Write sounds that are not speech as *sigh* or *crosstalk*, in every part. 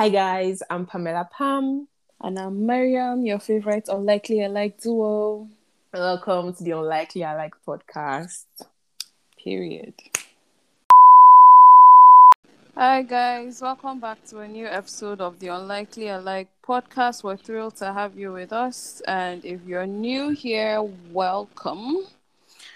Hi guys, I'm Pamela Pam. And I'm Miriam, your favorite unlikely alike duo. Welcome to the Unlikely Alike podcast. Period. Hi guys, welcome back to a new episode of the Unlikely Alike podcast. We're thrilled to have you with us, and if you're new here, welcome.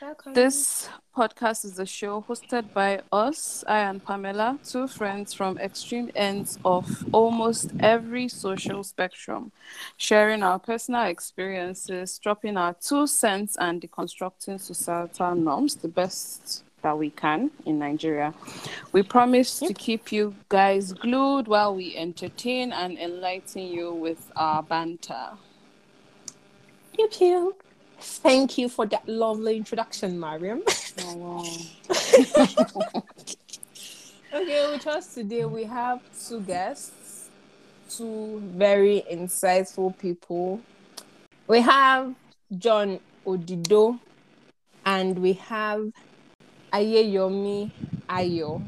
Welcome. This podcast is a show hosted by us, I and Pamela, two friends from extreme ends of almost every social spectrum, sharing our personal experiences, dropping our two cents, and deconstructing societal norms the best that we can in Nigeria. We promise to keep you guys glued while we entertain and enlighten you with our banter. Pew pew. Thank you for that lovely introduction, Mariam. Oh, *laughs* wow. okay, with us today we have two guests, two very insightful people. We have John Odido and we have Ayeyomi Ayo.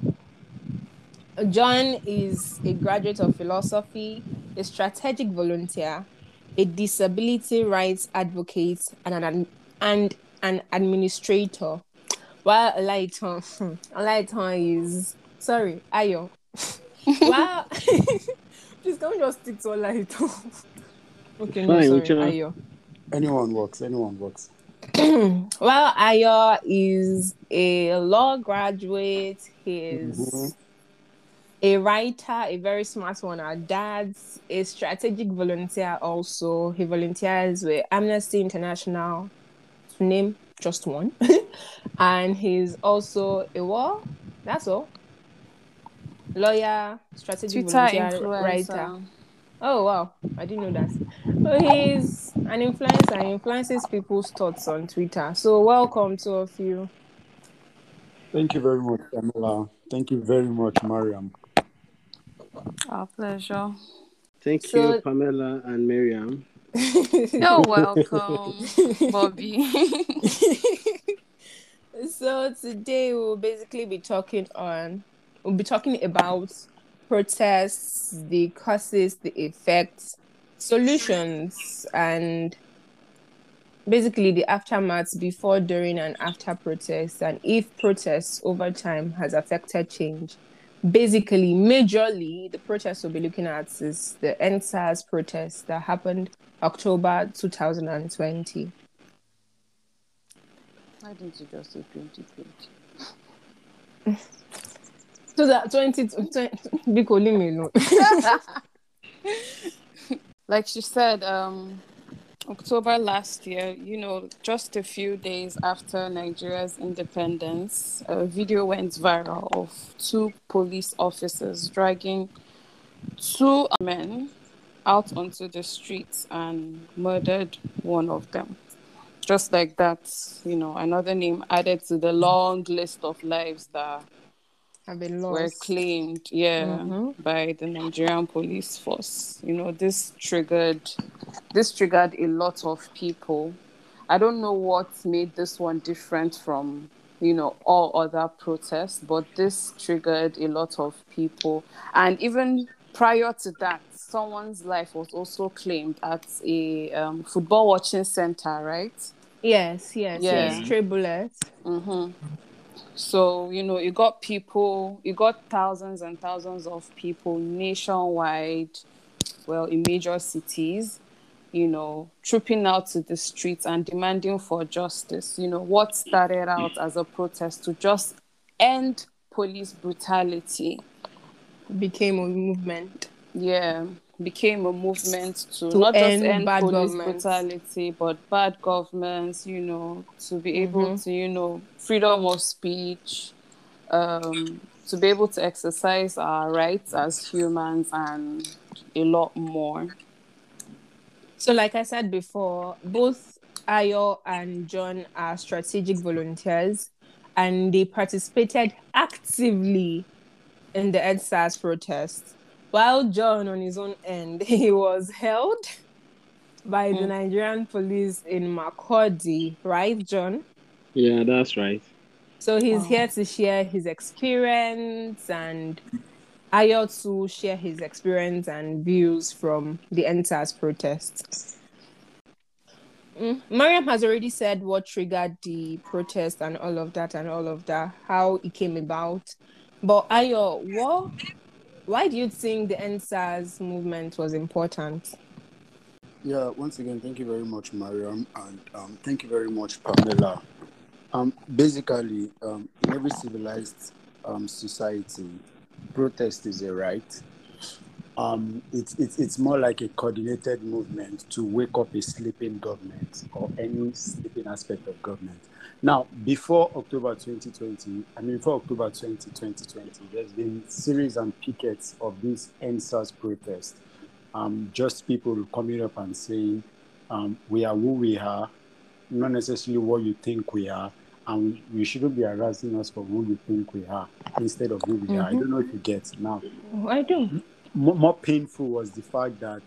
John is a graduate of philosophy, a strategic volunteer, a disability rights advocate, and an, and an administrator. While Olaitan, *laughs* Olaitan is sorry, Ayo. *laughs* Wow, *laughs* please can we just stick to Olaitan? Okay, no, sorry. Ayo. Anyone works. Anyone works. *clears throat* well, Ayo is a law graduate. He's Mhm. A writer, a very smart one. Our dad's a strategic volunteer also. He volunteers with Amnesty International, to name just one. *laughs* and he's also a what? That's all. Lawyer, strategic Twitter volunteer, writer. Oh wow, I didn't know that. So he's an influencer, he influences people's thoughts on Twitter. So welcome to of you. Thank you very much, Pamela. Thank you very much, Mariam. Our pleasure. Thank So- you, Pamela and Miriam. *laughs* You're welcome, Bobby. *laughs* so today we'll basically be talking on we'll be talking about protests, the causes, the effects, solutions, and basically the aftermaths before, during, and after protests, and if protests over time has affected change. Basically, majorly, the protests we'll be looking at is the EndSARS protest that happened October 2020. Why didn't you just say 2020? *laughs* So that 20, 20 *laughs* Biko, leave me alone. *laughs* Like she said, um, October last year, you know, just a few days after Nigeria's independence, a video went viral of two police officers dragging two men out onto the streets and murdered one of them. Just like that, you know, another name added to the long list of lives that I've been were claimed, yeah, Mhm. by the Nigerian police force. You know, this triggered this triggered a lot of people. I don't know what made this one different from you know all other protests, but this triggered a lot of people. And even prior to that, someone's life was also claimed at a um, football watching center, right? Yes, yes, Yeah. yes. Stray bullets. Mm-hmm. So, you know, you got people, you got thousands and thousands of people nationwide, well, in major cities, you know, trooping out to the streets and demanding for justice. You know, what started out as a protest to just end police brutality, Became a movement. yeah, became a movement to, To not just end end bad police brutality, but bad governments, you know, to be able Mhm. to, you know, freedom of speech, um, to be able to exercise our rights as humans and a lot more. So, like I said before, both Ayo and John are strategic volunteers and they participated actively in the EndSARS protest. While John, on his own end, *laughs* he was held by the Mm. Nigerian police in Makurdi, right, John? Yeah, that's right. So he's Wow. here to share his experience and Ayo to share his experience and views from the EndSARS protests. Mm. Mariam has already said what triggered the protest and all of that and all of that, how it came about. But Ayo, what why do you think the EndSARS movement was important? Yeah, once again, thank you very much, Mariam, and um, thank you very much, Pamela. Um, basically, um, in every civilized um, society, protest is a right. Um, it's, it's, it's more like a coordinated movement to wake up a sleeping government or any sleeping aspect of government. Now, before October 2020, I mean, before October 20, 2020, there's been series and pickets of these EndSARS protests. Um, just people coming up and saying, um, we are who we are, not necessarily what you think we are, and you shouldn't be harassing us for who you think we are instead of who we mm-hmm. are. I don't know if you get now. I do. more painful was the fact that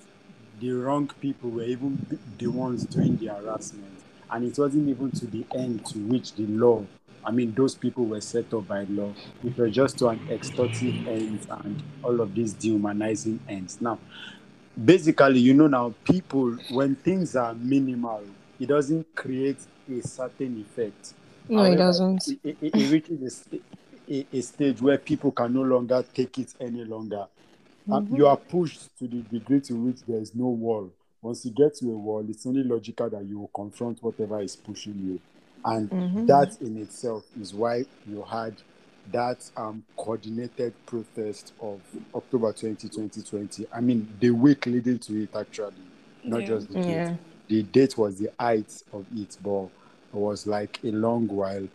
the wrong people were even the ones doing the harassment and it wasn't even to the end to which the law. I mean those people were set up by law. It was just to an extortive end and all of these dehumanizing ends. Now basically you know now people when things are minimal it doesn't create a certain effect. No However, it doesn't. it, it, it reaches a, a, a, stage where people can no longer take it any longer. Mm-hmm. you are pushed to the degree to which there is no wall once you get to a wall, it's only logical that you will confront whatever is pushing you. And mm-hmm. that in itself is why you had that um, coordinated protest of October 20, 2020. I mean, the week leading to it, actually, not yeah. just the date. The date was the height of it, but it was like a long while.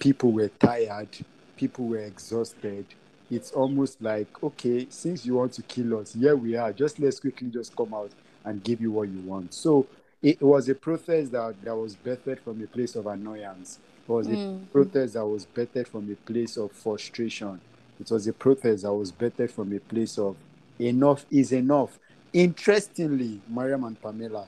People were tired, people were exhausted. It's almost like, okay, since you want to kill us, here we are. Just let's quickly just come out and give you what you want. So it was a protest that, that was birthed from a place of annoyance. It was mm. a protest that was birthed from a place of frustration. It was a protest that was birthed from a place of enough is enough. Interestingly, Mariam and Pamela,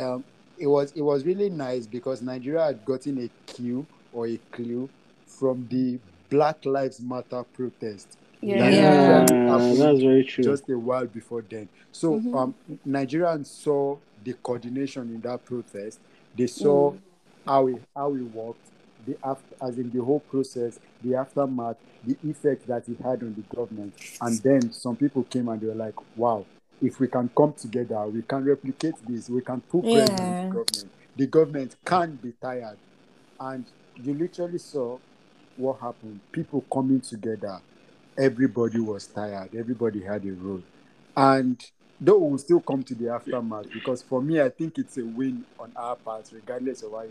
um, it was it was really nice because Nigeria had gotten a cue or a clue from the Black Lives Matter protest yeah, yeah. that's very true. Just a while before then. So mm-hmm. um, Nigerians saw the coordination in that protest. They saw mm. how it how it worked, the after, as in the whole process, the aftermath, the effect that it had on the government. And then some people came and they were like, "Wow, if we can come together, we can replicate this. We can put pressure yeah. on the government. The government can't be tired." And you literally saw what happened. People coming together everybody was tired. Everybody had a role. And though we'll still come to the aftermath because for me, I think it's a win on our part, regardless of why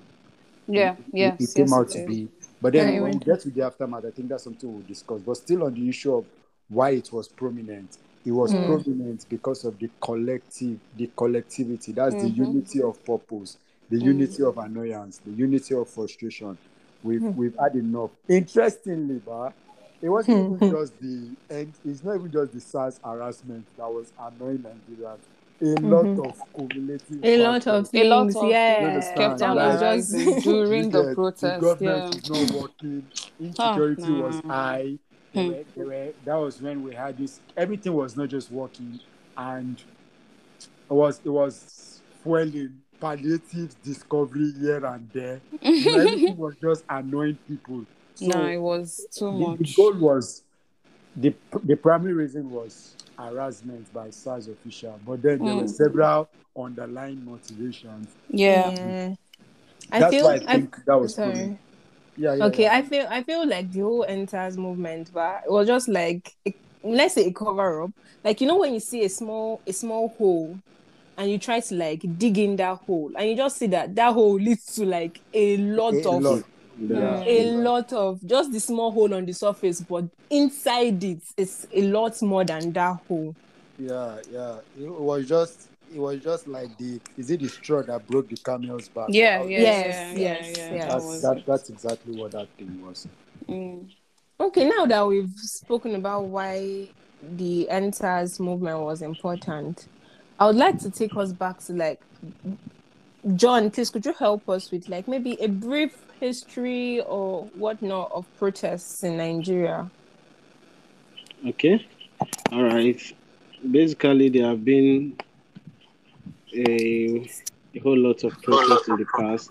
yeah, it, yes, it, it came yes, out to be. But then yeah, when we get to the aftermath, I think that's something we'll discuss. But still on the issue of why it was prominent. It was mm. prominent because of the collective, the collectivity. That's mm-hmm. the unity of purpose, the mm. unity of annoyance, the unity of frustration. We've mm. we've had enough. Interestingly, but it wasn't even *laughs* just the and it's not even just the SARS harassment that was annoying Nigerians. A mm-hmm. lot of cumulative a lot of things, a lot of yeah. kept on like, just during the protest. The government yeah. is not working. Insecurity oh, was high. Hmm. They were, they were, that was when we had this. Everything was not just working, and it was it was fueling palliative discovery here and there. everything *laughs* was just annoying people. So no, it was too the, much. The goal was the the primary reason was harassment by SARS official, but then there were hmm. several underlying motivations. Yeah. yeah. That's I feel, why I think I, that was sorry. Yeah, yeah, okay, yeah. I feel I feel like the whole EndSARS movement, but it was just like let's say a cover up. Like you know when you see a small a small hole and you try to like dig in that hole and you just see that that hole leads to like a lot a of lot yeah. a lot of just the small hole on the surface, but inside it, it is a lot more than that hole. Yeah, yeah. It was just it was just like the is it the straw that broke the camel's back? Yeah, yeah, yes, yeah, yes, yeah, yeah. That's, that, that's exactly what that thing was. Mm. Okay, now that we've spoken about why the EndSARS movement was important, I would like to take us back to like John, please could you help us with like maybe a brief history or whatnot of protests in Nigeria? Okay. All right. Basically, there have been a, a whole lot of protests in the past.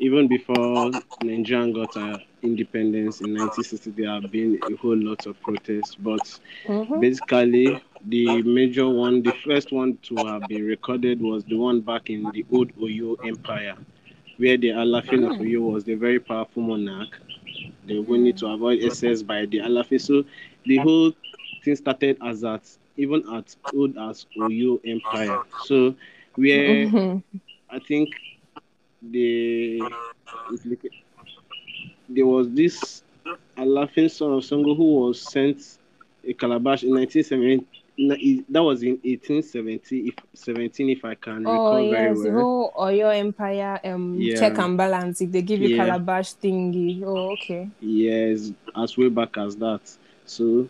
Even before Nigeria got uh, independence in 1960, there have been a whole lot of protests. But Mhm. basically, the major one, the first one to have been recorded was the one back in the old Oyo Empire, where the Alafin of Oyo was the very powerful monarch. They wanted to avoid excess by the Alafin. So the whole thing started as that, even as old as Oyo Empire. So where Mhm. I think the there was this Alafin son of Songo who was sent a calabash in 1970. That was in 1870, if 17, if I can Oh recall very yes, the well. whole Oyo Empire um Yeah. check and balance. If they give you Yeah. calabash thingy, oh okay. Yes, as way back as that. So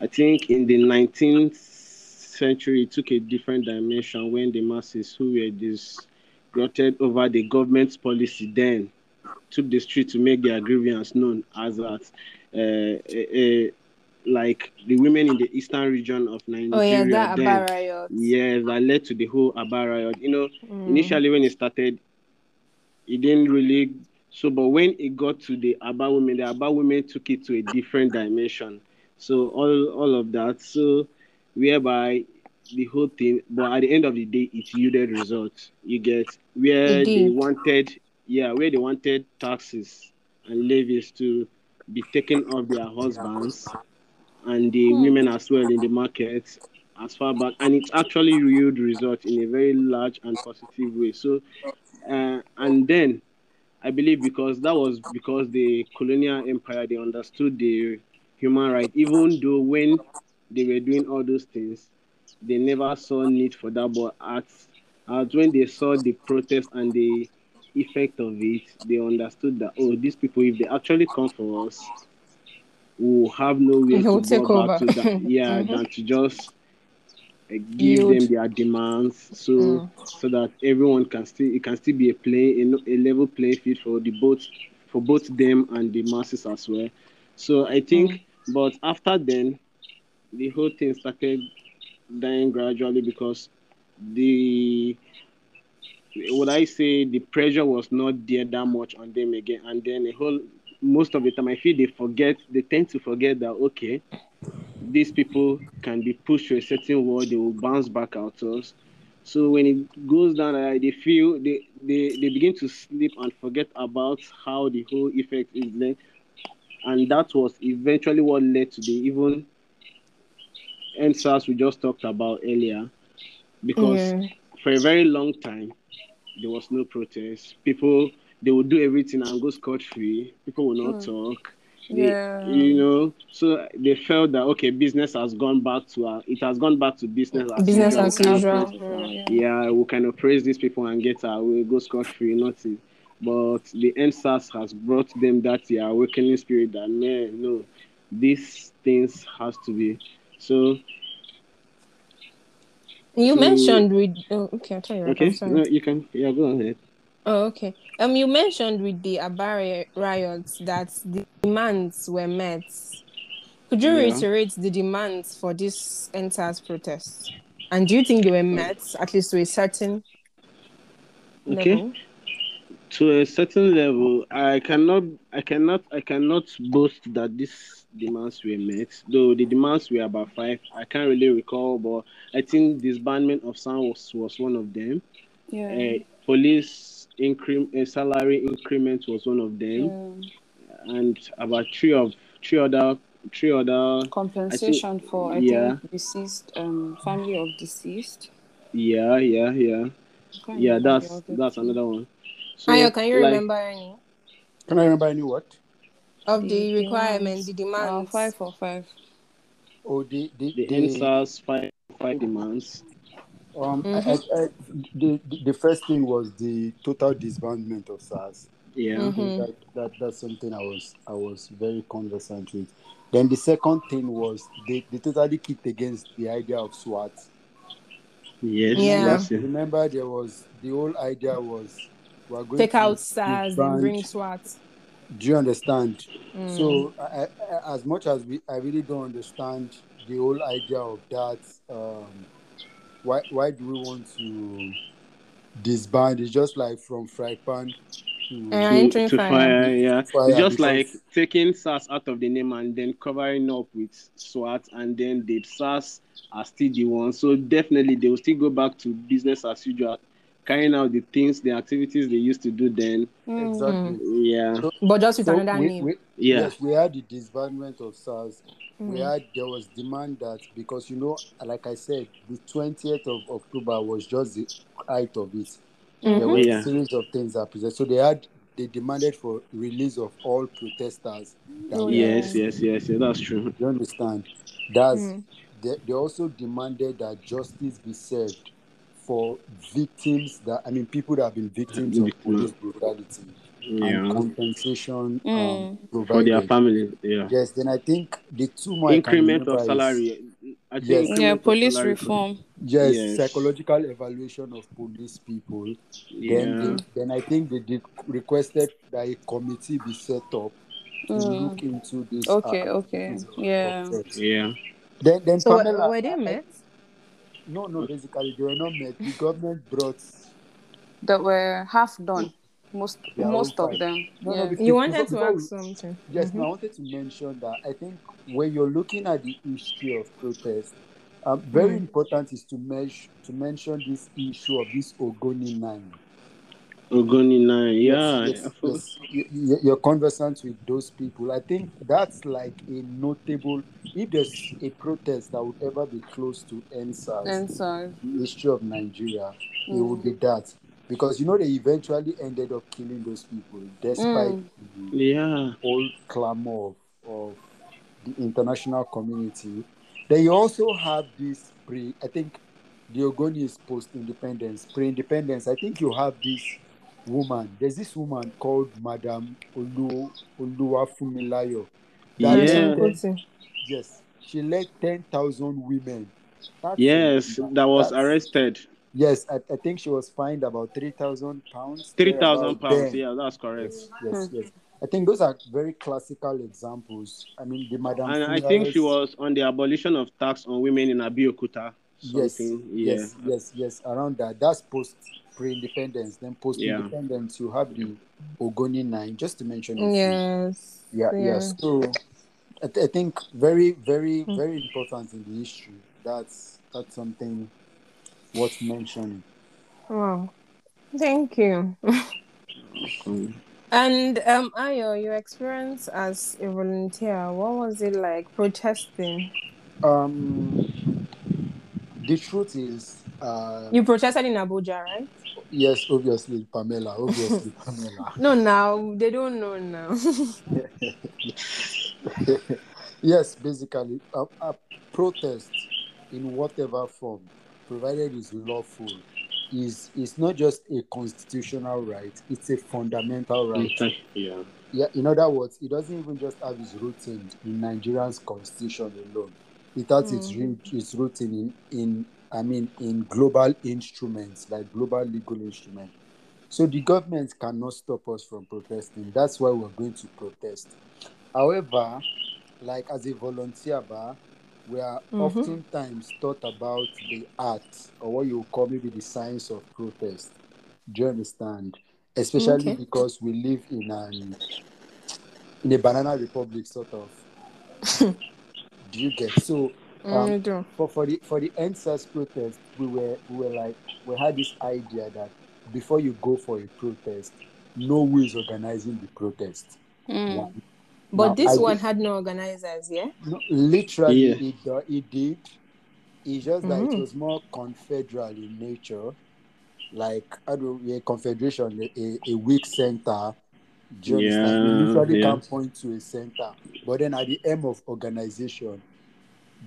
I think in the 19th century, it took a different dimension when the masses who were disgruntled over the government's policy then took the street to make their grievance known as that, uh, uh, like the women in the eastern region of Nigeria. Oh yeah, that then, Aba riot. Yes, that led to the whole Aba riot. You know, Mm. initially when it started, it didn't really. So, but when it got to the Aba women, the Aba women took it to a different dimension. So all all of that. So whereby the whole thing, but at the end of the day, it yielded results. You get where It they wanted, yeah, where they wanted taxes and levies to be taken off their husbands and the Hmm. women as well in the market as far back and it actually yielded results in a very large and positive way so uh, and then i believe because that was because the colonial empire they understood the human right even though when they were doing all those things they never saw need for that but at, at when they saw the protest and the effect of it they understood that oh these people if they actually come for us will have nowhere He'll to take back over. to that yeah Mhm. than to just uh, give Yield. them their demands so Mm. so that everyone can still it can still be a play a, a level playing field for the both for both them and the masses as well so i think Mm. but after then the whole thing started dying gradually because the would I say the pressure was not there that much on them again, and then a whole most of the time I feel they forget they tend to forget that okay, these people can be pushed to a certain wall, they will bounce back out to us. So when it goes down, uh, they feel they, they they begin to sleep and forget about how the whole effect is led, and that was eventually what led to the even EndSARS we just talked about earlier, because Yeah. for a very long time there was no protest. People they would do everything and go scot free. People will not Mm. talk. They, Yeah. You know, so they felt that okay, business has gone back to uh, it has gone back to business as Business usual. as We usual. Mm. Yeah, we kind of praise these people and get our way, go scot free, nothing. But the EndSARS has brought them that yeah, awakening spirit that man, no, these things has to be. So You So- mentioned with oh, okay, I'll tell you. okay, no, you can yeah go ahead. Oh, okay. Um, you mentioned with the Abari riots that the demands were met. Could you Yeah. reiterate the demands for this entire protest? And do you think they were met at least to a certain Okay. level? to a certain level i cannot i cannot i cannot boast that these demands were met though the demands were about five i can't really recall but i think disbandment of sound was, was one of them Yeah. uh, police incre- uh, salary increment was one of them yeah. and about three of three other three other Compensation for I yeah. think deceased um family of deceased. yeah yeah yeah I yeah that's that's another one so Ayo, can you like, remember any Can I remember any what? of The the requirements, demands. the Uh, demands? five for five. Oh, the the, the the EndSARS five five demands um I, Mhm. I, I, the, the the first thing was the total disbandment of SARS. yeah I think Mhm. that, that that's something I was I was very conversant with. Then the second thing was they, they totally kicked against the idea of SWAT. yes Yeah. that's it. Remember there was the whole idea was we're going to Take to out SARS and bring disband- SWAT. Do you understand? Mm. So, I, I, as much as we, I really don't understand the whole idea of that. Um, why, why do we want to disband? It's just like from fry pan to Uh, to, to fire. fire, yeah. Fire it's just because- like taking SARS out of the name and then covering up with SWAT, and then the SARS are still the ones. So definitely they will still go back to business as usual, carrying out the things, the activities they used to do then. Mm. exactly. Yeah, But just with So another we- name. we- yeah, Yes, we had the disbandment of SARS. We Mm. had there was demand that because you know, like I said, the twentieth of October was just the height of it. There Mhm. were Yeah. a series of things that presented. So they had they demanded for release of all protesters. that Oh, were- yeah. yes, yes, yes, yeah, that's true. You understand? That's Mm. they, they also demanded that justice be served for victims that I mean people that have been victims of police brutality and Yeah, compensation um, Mm. for their family. Yeah, Yes, then I think the two more I increment of remember is- salary. I think Yes. increment Yeah, police reform. Yes, Yes. psychological evaluation of police people. Yeah, Then, they, then I think they did requested that a committee be set up to Mm. look into this. Okay, uh, okay. activities Yeah. of theft. yeah. Then, then So were, Pamela, were they I- met? No, no, basically they were not met. The government brought. That were half done. Most Yeah, most of them. No, no, yeah. because- You wanted to before ask something. Yes, Mhm. no, I wanted to mention that I think when you're looking at the history of protest, um, very Mm. important is to measure to mention this issue of this Ogoni Nine. Ogoni nine. Yeah, yes, I forgot. yes. You, you- you're conversant with those people. I think that's like a notable. If there's a protest that would ever be close to EndSARS, And so the history of Nigeria, it Mm. would be that. Because you know they eventually ended up killing those people, despite Mm. the Yeah, whole clamor of, of the international community. They also have this pre. I think the Ogoni is post-independence, pre-independence. I think you have this woman. There's this woman called Madam Olu Oluwafumilayo. That Yeah. led- yes, she led ten thousand women. That's yes, that was that's- arrested. Yes, I, I think she was fined about three thousand pounds. Three thousand thereabout pounds. then. Yeah, that's correct. Yes, yes, yes. I think those are very classical examples. I mean, the Madam. And I think she was on the abolition of tax on women in Abeokuta. Yes, Yeah. yes, yes, yes. Around that. That's post pre-independence. Then post-independence, you have the Ogoni Nine, just to mention. a few. Yes. Yeah, yeah. Yeah. So, I, th- I think very, very, Hmm. very important in the history. That's that's something worth mentioning. Wow. Thank you. Um, And um, Ayo, your experience as a volunteer, what was it like protesting? Um, the truth is, uh, You protested in Abuja, right? yes, obviously, Pamela, obviously, *laughs* Pamela. No, now they don't know now. *laughs* yes, basically, a, a protest in whatever form, provided is lawful, is is not just a constitutional right; it's a fundamental right. Yeah. Yeah, in other words, it doesn't even just have its roots in, in Nigerian's constitution alone. It has its Mm. root its roots in, in in I mean in global instruments like global legal instruments. So the government cannot stop us from protesting. That's why we're going to protest. However, like as a volunteer bar, we are Mhm. oftentimes taught about the art or what you call maybe the science of protest. Do you understand? Especially Okay. because we live in an in a banana republic, sort of. *laughs* Do you get so? Um, Mm, for for the for the EndSARS protest, we were we were like we had this idea that before you go for a protest, know who is organizing the protest. Mm. One. But Now, this I one did- had no organizers, yeah? no, literally Yeah. it, do- it did. It's just that it Mhm. was more confederal in nature, like I don't know, a confederation, a, a, a weak center. Do you understand? You Yeah, literally yeah. can point to a center, but then at the end of organization,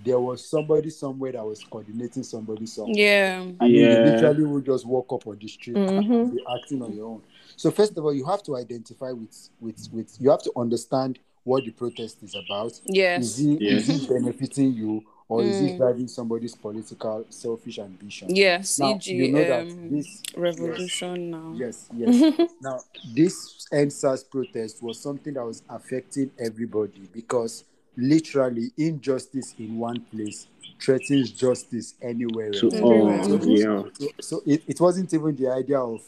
there was somebody somewhere that was coordinating somebody somewhere. Yeah. I mean, you literally would just walk up on the street Mhm. and be acting on your own. So first of all, you have to identify with with with you have to understand what the protest is about. Yes. Is it is Yes. it benefiting you or is it Mm. driving somebody's political selfish ambition? Yes, Now e.g., you know that um, this revolution now. Yes, *laughs* yes. now, this EndSARS protest was something that was affecting everybody because literally injustice in one place threatens justice anywhere To else. all, Everywhere. yeah. So, so it, it wasn't even the idea of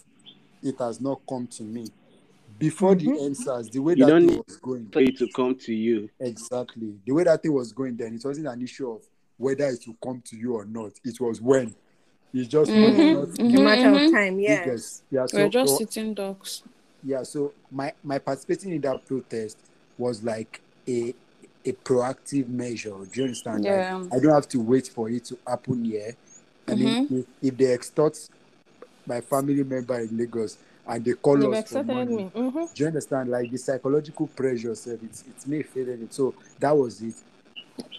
it has not come to me. Before the answers, the way You that don't thing was going, For it to come to you. exactly, the way that thing was going then, it wasn't an issue of whether it will come to you or not. It was when. It's just when Mhm, it's not mhm, A matter of time, yes. biggest. Yeah, so, We're just so sitting ducks. yeah so my my participating in that protest was like a a proactive measure do you understand Like, Yeah. i don't have to wait for it to happen here i mean Mm-hmm. if, if they extort my family member in lagos and they call They've us for money me. Mhm. do you understand? Like the psychological pressure said it's it's me feeling it. So that was it.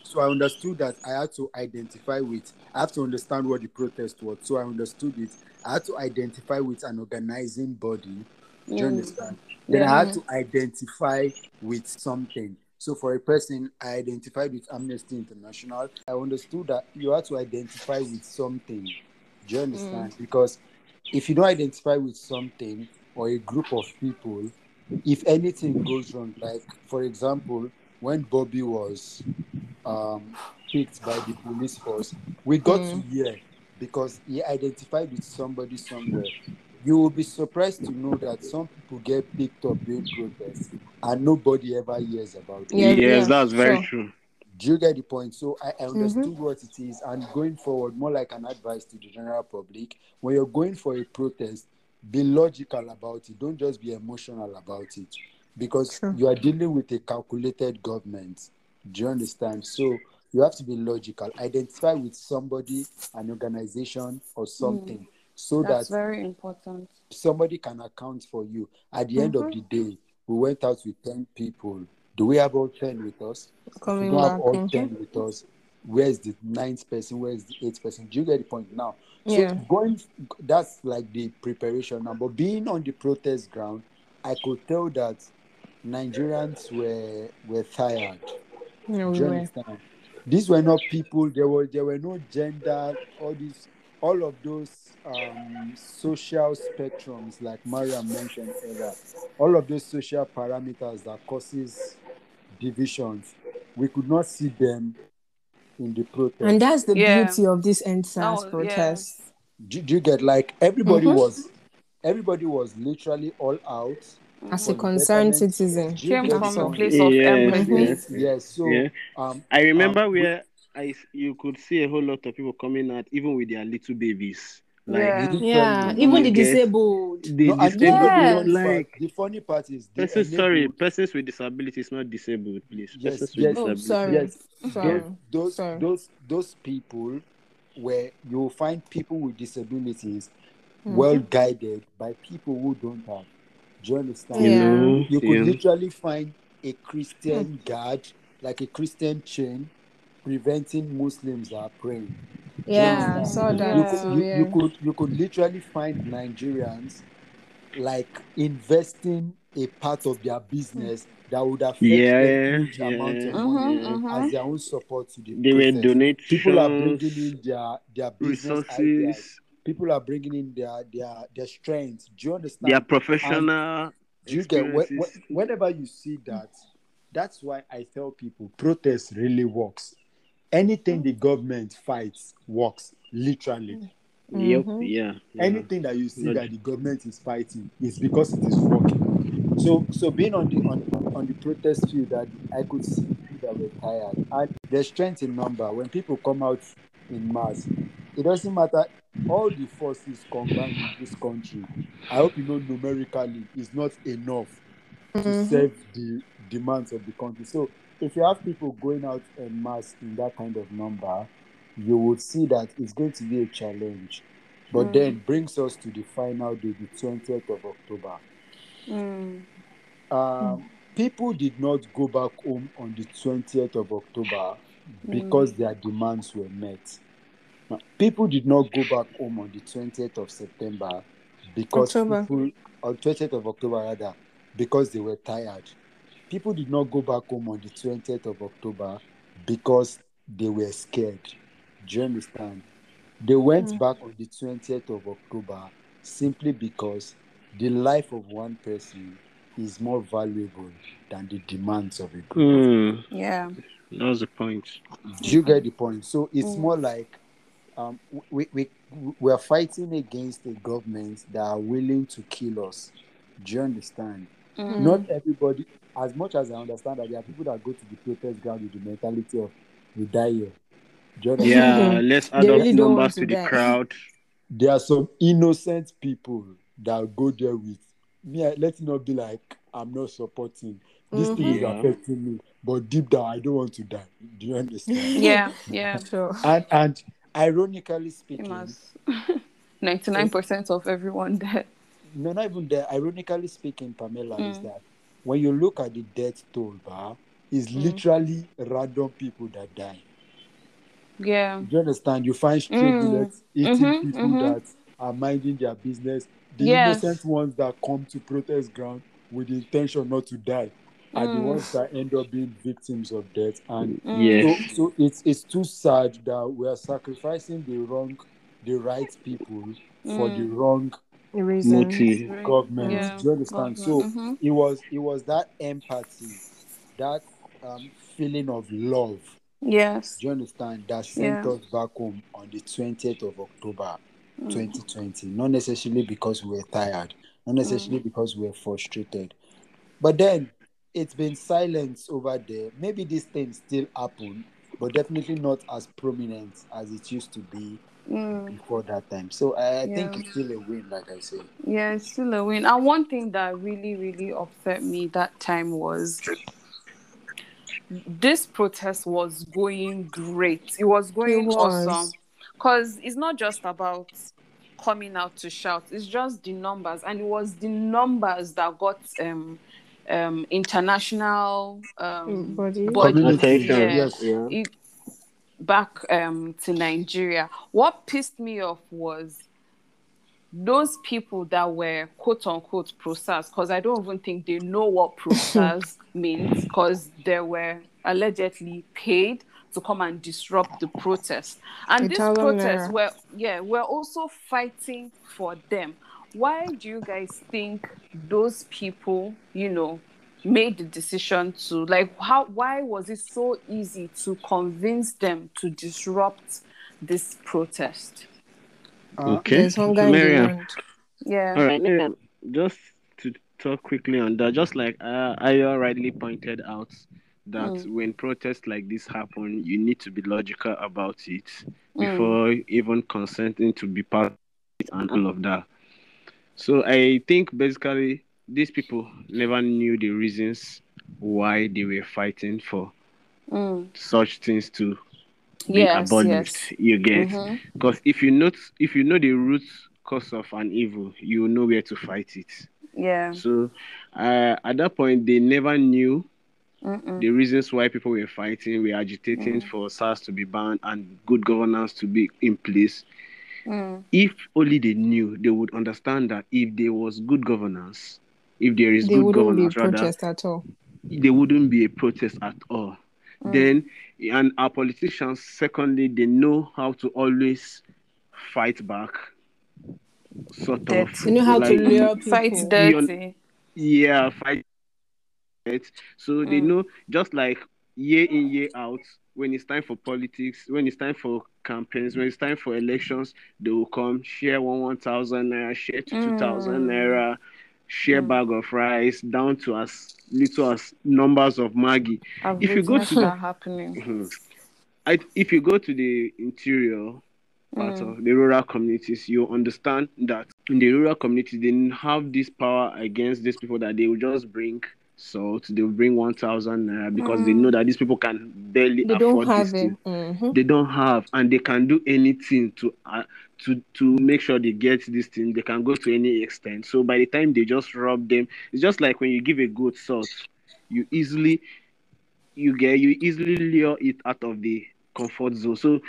So i understood that i had to identify with i have to understand what the protest was. So i understood it. I had to identify with an organizing body. Do you Mm. understand? Then i had to identify with something. So for a person i identified with amnesty international. I understood that you had to identify with something. Do you understand? Because if you don't identify with something or a group of people, if anything goes wrong, like for example, when Bobby was um, picked by the police force, we got to hear because he identified with somebody somewhere. You will be surprised to know that some people get picked up during protests and nobody ever hears about it. Yeah, yes, yeah, that's very sure. true. Do you get the point? So I, I understood what it is, and going forward, more like an advice to the general public: when you're going for a protest, be logical about it. Don't just be emotional about it, because True. you are dealing with a calculated government. Do you understand? So you have to be logical. Identify with somebody, an organization, or something, so That's that very important. somebody can account for you. At the end of Mm-hmm. the day, we went out with ten people. Do we have all ten with us? If we don't have back. all mhm. 10 with us, where's the ninth person? Where's the eighth person? Do you get the point now? So Yeah. going, that's like the preparation now. But being on the protest ground, I could tell that Nigerians were were tired. Yeah, we were. These were not people. There were there were no gender. All these, all of those um, social spectrums, like Maria mentioned earlier. All of those social parameters that causes divisions. We could not see them in the protest. And that's the Yeah. beauty of this EndSARS Oh, yeah. protest. do, do you get like everybody Mhm. was everybody was literally all out As a concerned citizen. Came get the from a place of Yes, empathy. yes. yes so Yeah. um I remember um, we- where I you could see a whole lot of people coming out, even with their little babies. Like Yeah. Yeah, you even the disabled. the no, disabled you the Yes. funny part, like the funny part is they persons sorry, persons with disabilities, not disabled, please. Yes, persons with yes. Oh, sorry. yes Sorry. those those, Sorry. those those people where you will find people with disabilities Mhm. well guided by people who don't have do you understand You Yeah. know, you could yeah. literally find a Christian Hmm. guard, like a Christian chain, preventing Muslims are praying. Yeah, I saw that. You could, you, yeah. you could you could literally find Nigerians like investing a part of their business that would affect Yeah, them huge yeah, amount of Mhm, money mhm. as their own support to the They were protest. donations, People are bringing in their their business ideas. resources, People are bringing in their their their strength. Do you understand? their professional Do you get when, experiences. when- whenever you see that? That's why I tell people protest really works. Anything the government fights works literally. Yep, Mhm. yeah. yeah. Anything that you see Log- that the government is fighting is because it is working. So, so being on the on, on the protest field, that I could see people that were tired, and there's strength in number. When people come out in mass, it doesn't matter. All the forces combined in this country, I hope you know numerically, is not enough to Mhm. serve the demands of the country. So if you have people going out en masse in that kind of number, you would see that it's going to be a challenge. But Mm. then brings us to the final day, the 20th of October. Mm. Um, People did not go back home on the 20th of October because their demands were met. Now, people did not go back home on the 20th of September because October. people, or 20th of October rather, because they were tired. People did not go back home on the 20th of October because they were scared. Do you understand? They went back on the 20th of October simply because the life of one person is more valuable than the demands of a group. Hmm, Yeah. that was the point. Do you get the point? So it's Mm. more like um, we, we we are fighting against a government that are willing to kill us. Do you understand? Mm. Not everybody, as much as I understand that there are people that go to the protest ground with the mentality of we die here. Do? Yeah, let's add They up really numbers to to the crowd. There are some innocent people that go there with me. I- let's not be like I'm not supporting. This thing is affecting me, but deep down I don't want to die. Do you understand? *laughs* Yeah. Yeah. *laughs* Sure. and and ironically speaking. *laughs* Ninety-nine percent of everyone there. no, not even there. Ironically speaking, Pamela, is Mm. that when you look at the death toll, bar, it's Mm. literally random people that die. Yeah. Do you understand? You find stray Mm. bullets eating Mhm, people mhm. that are minding their business. The Yes. innocent ones that come to protest ground with the intention not to die are the Mm. ones that end up being victims of death. And Mm. Yeah. so, so it's it's too sad that we are sacrificing the wrong, the right people for the Mm. wrong Reason. Motive. Right. government. Yeah. Do you understand? So Government, mhm. it was it was that empathy, that um, feeling of love. Yes. Do you understand? That sent Yeah. us back home on the 20th of October, Mm. 2020. Not necessarily because we were tired, not necessarily Mm. because we were frustrated. But then it's been silence over there. Maybe these things still happen, but definitely not as prominent as it used to be Mm. before that time. So I, I think it's still a win, like I say. Yeah, it's still a win. And one thing that really, really upset me that time was this protest was going great. It was going was. awesome. Because it's not just about coming out to shout, it's just the numbers. And it was the numbers that got um um international um Body. body yeah, yes. Yeah. it, back um to Nigeria. What pissed me off was those people that were quote unquote prosas, because I don't even think they know what process *laughs* means, because they were allegedly paid to come and disrupt the protest. And this Italian protest naira. were yeah, we're also fighting for them. Why do you guys think those people, you know, made the decision to like how why was it so easy to convince them to disrupt this protest? Uh, Okay. There's hunger Miriam. Yeah. All right, Miriam, just to talk quickly on that, just like uh, Ayo rightly pointed out, that Mm. when protests like this happen, you need to be logical about it Mm. before even consenting to be part of it and all of that. So I think basically these people never knew the reasons why they were fighting for Mm. such things to be Yes, abolished. yes. You get because if you know if you know the root cause of an evil, you know where to fight it. Yeah. So uh, at that point, they never knew Mm-mm. the reasons why people were fighting, were agitating Mm. for SARS to be banned and good governance to be in place. Mm. If only they knew, they would understand that if there was good governance, if there is They good wouldn't be governance, rather, protest at all. there wouldn't be a protest at all. Mm. Then, and our politicians, secondly, they know how to always fight back, sort of. Dirty. You know how to lure *laughs* people. Fight dirty. yeah fight it. so they Mm. know just like year in year out when it's time for politics when it's time for campaigns when it's time for elections they will come share one one thousand naira share to two thousand Mm. naira share Mm. bag of rice down to as little as numbers of Maggi I've If you go to- that happening. Mhm. I, if you go to the interior part Mm. of the rural communities, you understand that in the rural communities, they have this power against these people that they will just bring salt, they bring 1,000 naira because they Mm. know that these people can barely They don't have this it. thing. Mhm. They don't have, and they can do anything to uh, to to make sure they get this thing. They can go to any extent. So by the time they just rob them, it's just like when you give a goat salt, you easily you get you easily lure it out of the comfort zone. So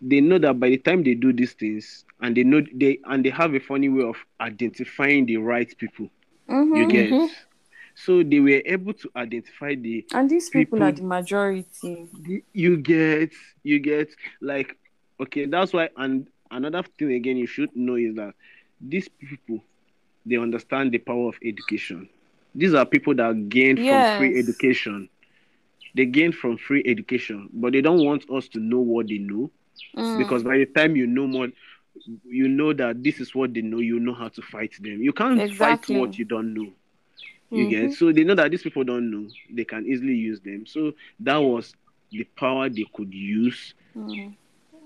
they know that by the time they do these things, and they know they and they have a funny way of identifying the right people. You Mhm. get Mhm. So they were able to identify the And these people, are the People- majority. you get you get like okay that's why and another thing again you should know is that these people they understand the power of education. These are people that gain from free education. They gain from free education but they don't want us to know what they know. Mm. because by the time you know more you know that this is what they know you know how to fight them. You can't Exactly. fight what you don't know you Mhm. get so they know that these people don't know they can easily use them so that was the power they could use Mm.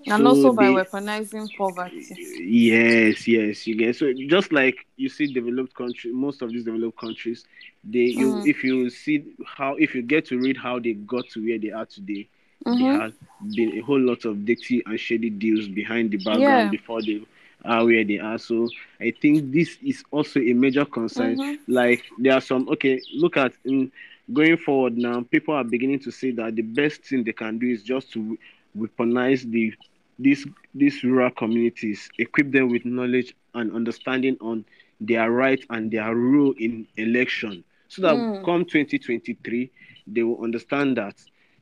And So also by they- weaponizing poverty. yes yes you get so just like you see developed countries, most of these developed countries they you Mhm. if you see how if you get to read how they got to where they are today Mhm. there has been a whole lot of dirty and shady deals behind the background Yeah. before they are where they are. So I think this is also a major concern. Mhm. Like there are some okay, look at in going forward now, people are beginning to say that the best thing they can do is just to weaponize the these these rural communities, equip them with knowledge and understanding on their right and their role in election. So that Mm. come 2023, they will understand that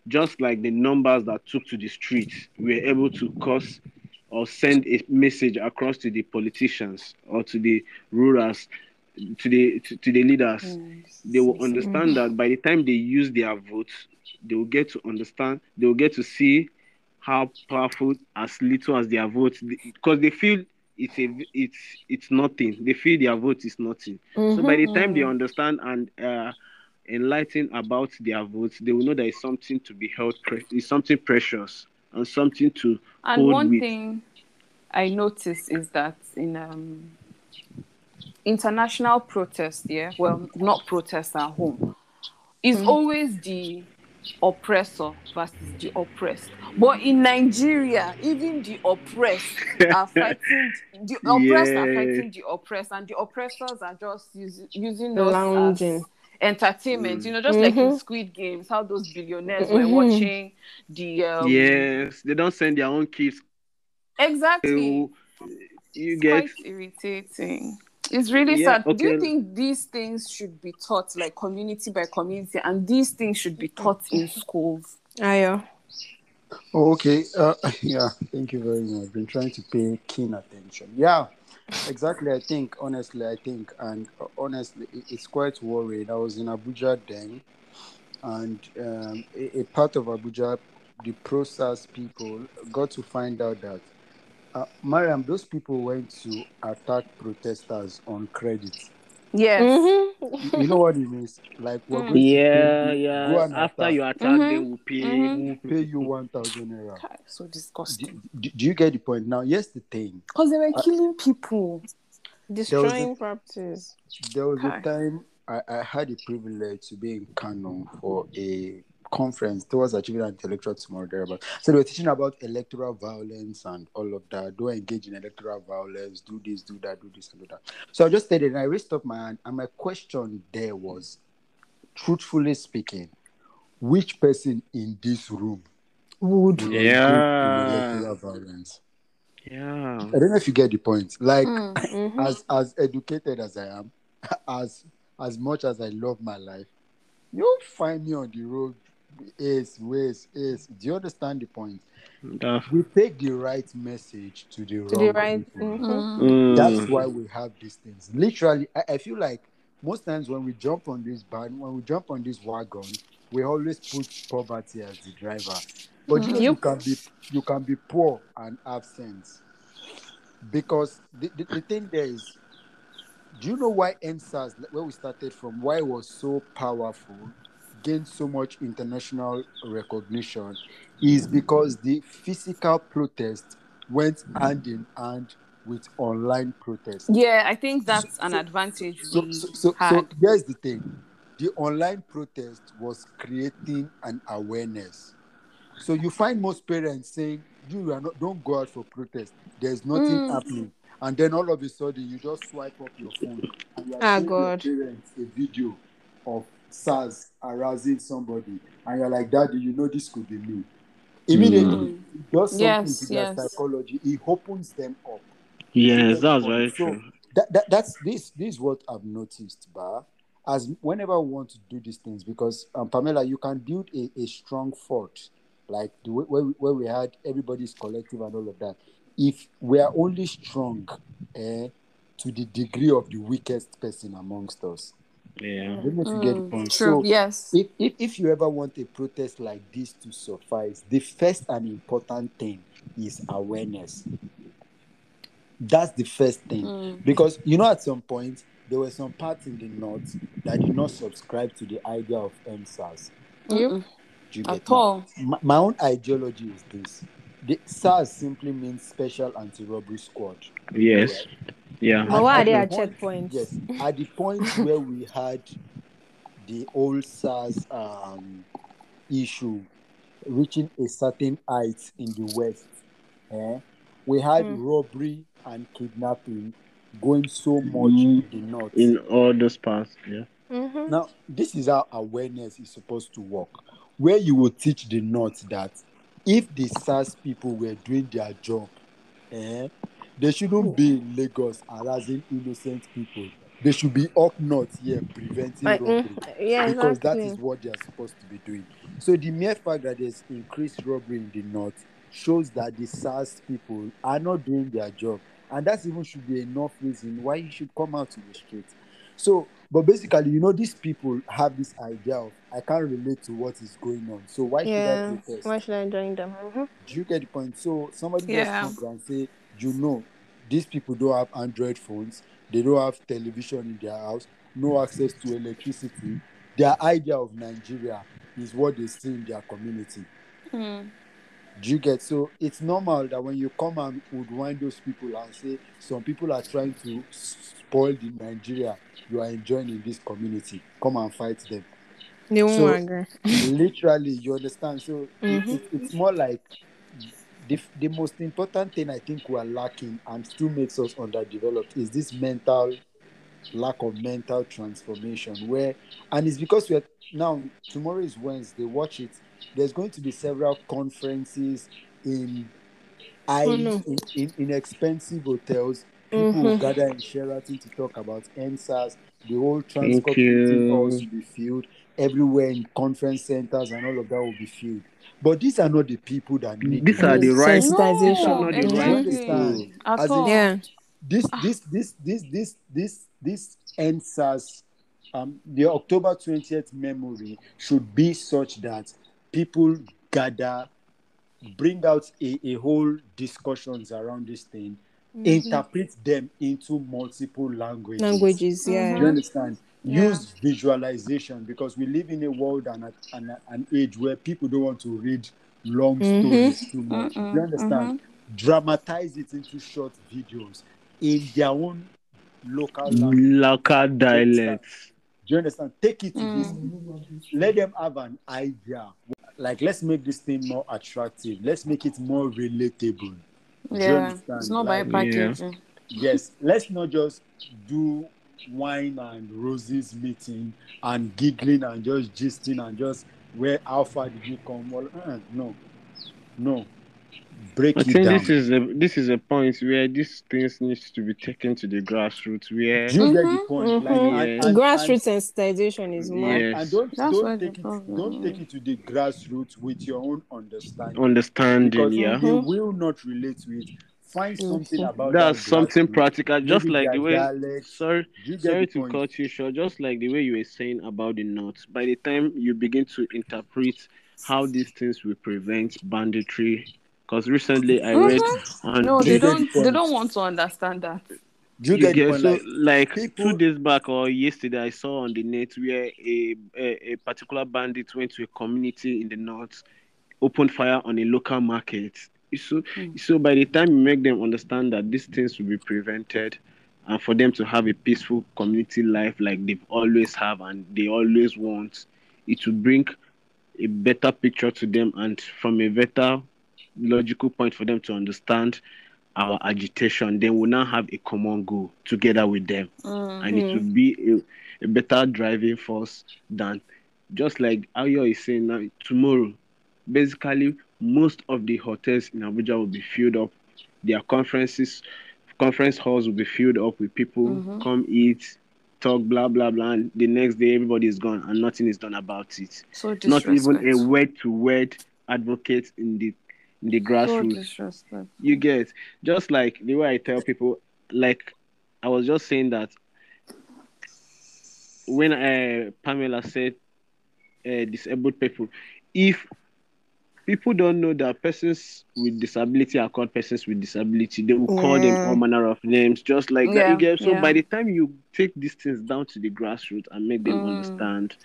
just like the numbers that took to the streets were able to cause or send a message across to the politicians or to the rulers, to the to, to the leaders, they will understand that by the time they use their votes, they will get to understand, they will get to see how powerful as little as their vote because they feel it's a it's it's nothing. They feel their vote is nothing. So by the time they Mhm. understand and uh, enlighten about their votes, they will know there is something to be held, pre- is something precious and something to And hold one with. thing I noticed is that in um, international protest, yeah, well, not protest at home, is Mhm. always the oppressor versus the oppressed. But in Nigeria, even the oppressed *laughs* are fighting the oppressed are fighting the oppressed, and the oppressors are just using using us Lounging. as entertainment. You know, just like in Mhm. Squid Games, how those billionaires were Mhm. watching the um, yes, they don't send their own kids. exactly. to- you It's get quite irritating. It's really Yeah, sad. Do you think these things should be taught like community by community, and these things should be taught in schools? Ayo. Oh, okay. Uh, *laughs* yeah, thank you very much. I've Been trying to pay keen attention. Yeah, exactly. I think, honestly, I think, and uh, honestly, it's quite worried. I was in Abuja then, and um, a, a part of Abuja, the process people got to find out that, uh, Mariam, those people went to attack protesters on credit. Yes. Mhm. You know what it means? Like, we're Mm. going to yeah, you, go yeah. and After attack. you attack Mhm. them, will pay. Mhm. We'll pay you 1,000 naira. Okay, So Do, disgusting. do, do you get the point? Now, here's the thing. Because they were Uh, killing people. Destroying properties. There was Okay. a time I, I had the privilege to be in Kano for a conference towards achieving an intellectual tomorrow thereabout. So they were teaching about electoral violence and all of that. Don't engage in electoral violence, do this, do that, do this, and do that. So I just stayed there and I raised up my hand, and my question there was, truthfully speaking, which person in this room Would. Yeah. engage electoral violence? Yeah. I don't know if you get the point. Like Mm. Mhm. as as educated as I am, *laughs* as as much as I love my life, you'll find me on the road, ace, ways, is Do you understand the point? That- We take the right message to the To wrong the right. people. mhm. Mm. That's why we have these things. Literally, I, I feel like most times when we jump on this band, when we jump on this wagon, we always put poverty as the driver. But you know, you can be you can be poor and have sense. Because the, the, the thing there is, do you know why EndSARS, where we started from, why it was so powerful, gained so much international recognition, is because the physical protest went hand in hand with online protest. Yeah, I think that's an advantage So, we so, so, so here's the thing the online protest was creating an awareness. So you find most parents saying, You are not, don't go out for protest, there's nothing Mm. happening. And then all of a sudden, you just swipe up your phone and you are Ah, God. your parents a video of SARS harassing somebody, and you're like, Daddy, you know this could be me. Immediately, Mm. it does something Yes, to their psychology, it opens them up Yes, that's very so true. that, that that's this this is what I've noticed, Bar. as whenever we want to do these things, because um, Pamela, you can build a, a strong fort, like the way where we, where we had everybody's collective and all of that. If we are only strong eh, to the degree of the weakest person amongst us, Yeah. I don't know if you get the point. true. So yes. if, if if you ever want a protest like this to suffice, the first and important thing is awareness. That's the first thing. Mm. Because you know, at some point, there were some parts in the north that did not subscribe to the idea of EndSARS. Yep. You At all. My, my own ideology is this: the SARS simply means Special Anti-Robbery Squad. Yes. Yeah. But why are they the at checkpoints? Yes, at the point *laughs* where we had the old SARS um, issue reaching a certain height in the West, eh, we had Mm. robbery and kidnapping going so much Mm. in the north. In all those parts. Yeah. Mm-hmm. Now, this is how awareness is supposed to work, where you will teach the North that if the SARS people were doing their job, eh, they shouldn't be in Lagos harassing innocent people. They should be up north here preventing Like, mm, robbery yeah, because that exactly. is what they are supposed to be doing. So the mere fact that there's increased robbery in the north shows that the SARS people are not doing their job, and that even should be enough reason why you should come out to the streets. So, but basically, you know, these people have this idea of I can't relate to what is going on, so why should I Yeah. protest? Why should I join them? Mm-hmm. Do you get the point? So somebody Yeah. just come and say, you know, these people don't have Android phones, they don't have television in their house, no access to electricity. Their idea of Nigeria is what they see in their community. Mm. Do you get so it's normal that when you come and would wind those people and say some people are trying to spoil the Nigeria you are enjoying in this community, come and fight them They won't So- agree. literally you understand so it- Mhm. it, it's more like the, the most important thing i think we're lacking and still makes us underdeveloped is this mental lack of mental transformation where and it's because we're now tomorrow is wednesday watch it there's going to be several conferences in I, Oh, no. in, in, in expensive hotels people will Mhm. gather in sheraton to talk about EndSARS the whole transport meeting you. halls will be filled everywhere in conference centers and all of that will be filled. But these are not the people that need These are the right. Sensitization. These are not the right Exactly. As in- Yeah. this this this this this this this EndSARS um the October 20th memory should be such that people gather bring out a, a whole discussions around this thing interpret them into multiple languages Languages, yeah. Do you understand? Yeah. Use visualization because we live in a world and a, and a- an age where people don't want to read long Mhm. stories too much. Do Mm-mm, you understand? Dramatize it into short videos in their own local language. Local dialects. Do you understand? Take it to Mm. this. Let them have an idea. Like, let's make this thing more attractive. Let's make it more relatable. Do you Yeah. understand? It's not by Like, packaging. yes let's not just do wine and roses meeting and giggling and just gisting and just where how far did you come well uh, no no break I it think down this is a this is a point where these things needs to be taken to the grassroots where do you get the Mhm, point like mhm. and, Yeah. and, Grassroots sensitization is more. and, Yes. and don't That's why don't take it problem don't take it to the grassroots with your own understanding understanding, because yeah. they will not relate to it find something Mhm. about That's that something grassroots. practical, just Maybe like the way dialect. sorry you get sorry to point? cut you short, just like the way you were saying about the notes, by the time you begin to interpret how these things will prevent banditry, because recently I read on No, they you get the don't. They don't want to understand that. Do you, you get, get so Like, like people- two days back or yesterday I saw on the net where a, a a particular bandit went to a community in the north, opened fire on a local market. So Mm. so by the time you make them understand that these things will be prevented and for them to have a peaceful community life like they've always have and they always want, it will bring a better picture to them and from a better logical point for them to understand our agitation, then we'll now have a common goal together with them. Mm. And it will be a, a better driving force than just like Ayo is saying now, tomorrow, basically, most of the hotels in Abuja will be filled up. Their conferences, conference halls will be filled up with people Mhm. come eat, talk, blah blah blah, and the next day everybody is gone and nothing is done about it. So Not even a word to word advocate in the in the So grassroots. disrespect. You get just like the way I tell people, like I was just saying that when uh, Pamela said uh, disabled people, if people don't know that persons with disability are called persons with disability, they will call them all manner of names, just like that. You get so yeah. by the time you take these things down to the grassroots and make them Mm. understand,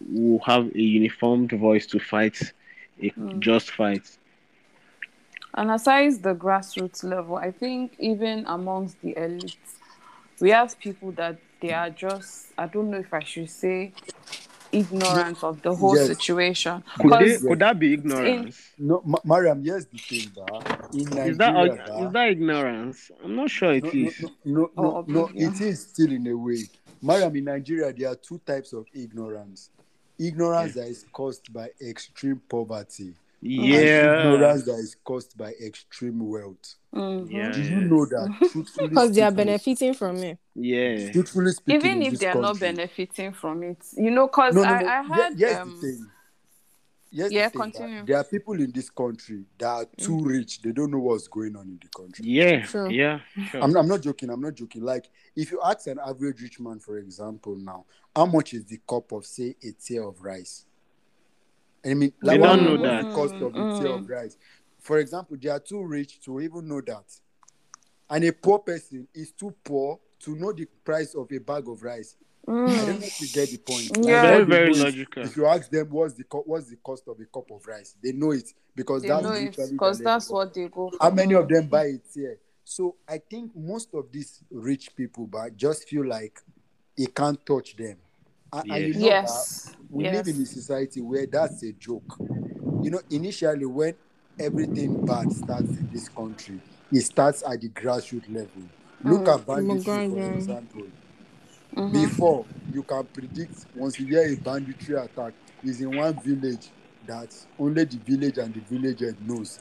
we'll have a uniformed voice to fight a Mm. just fight. And aside the grassroots level, I think even amongst the elites, we have people that they are just, I don't know if I should say, ignorant of the whole Yes. situation. Could, they, Because could that be ignorance? No, Ma- Mariam, here's the thing, ba. In Nigeria, Is that ba, is that ignorance? I'm not sure it no, is. no, no, no, Oh, no, it is still in a way. Mariam, in Nigeria, there are two types of ignorance. Ignorance that is caused by extreme poverty. And Yeah. ignorance that is caused by extreme wealth. Mhm. Yeah. Do you know that? Because they are benefiting from it. Yeah. Truthfully speaking, even if they are not benefiting from it, you know, because No, no, I, no. I Here- had here's um, the thing. Here's Yeah, the thing, continue. There are people in this country that are too rich. They don't know what's going on in the country. Yeah. True. Yeah. Sure. I'm, I'm not joking. I'm not joking. Like, if you ask an average rich man, for example, now, how much is the cup of, say, a tier of rice? I mean, They like, don't know that. cost of a tier Mm. of rice? For example, they are too rich to even know that. And a poor person is too poor to know the price of a bag of rice. I don't know if you get the point. Yeah. Very, very is, logical. If you ask them what's the co- what's the cost of a cup of rice, they know it because they that's know it literally because that's level. what they go for. How many of them buy it here? So I think most of these rich people, but just feel like it can't touch them. And, and you know Yes. that we yes. live in a society where that's a joke. You know, initially when everything bad starts in this country, it starts at the grassroots level. Look Mm, at banditry, for Mugabe. example. Mhm. Before you can predict once you hear a banditry attack is in one village that only the village and the villager knows.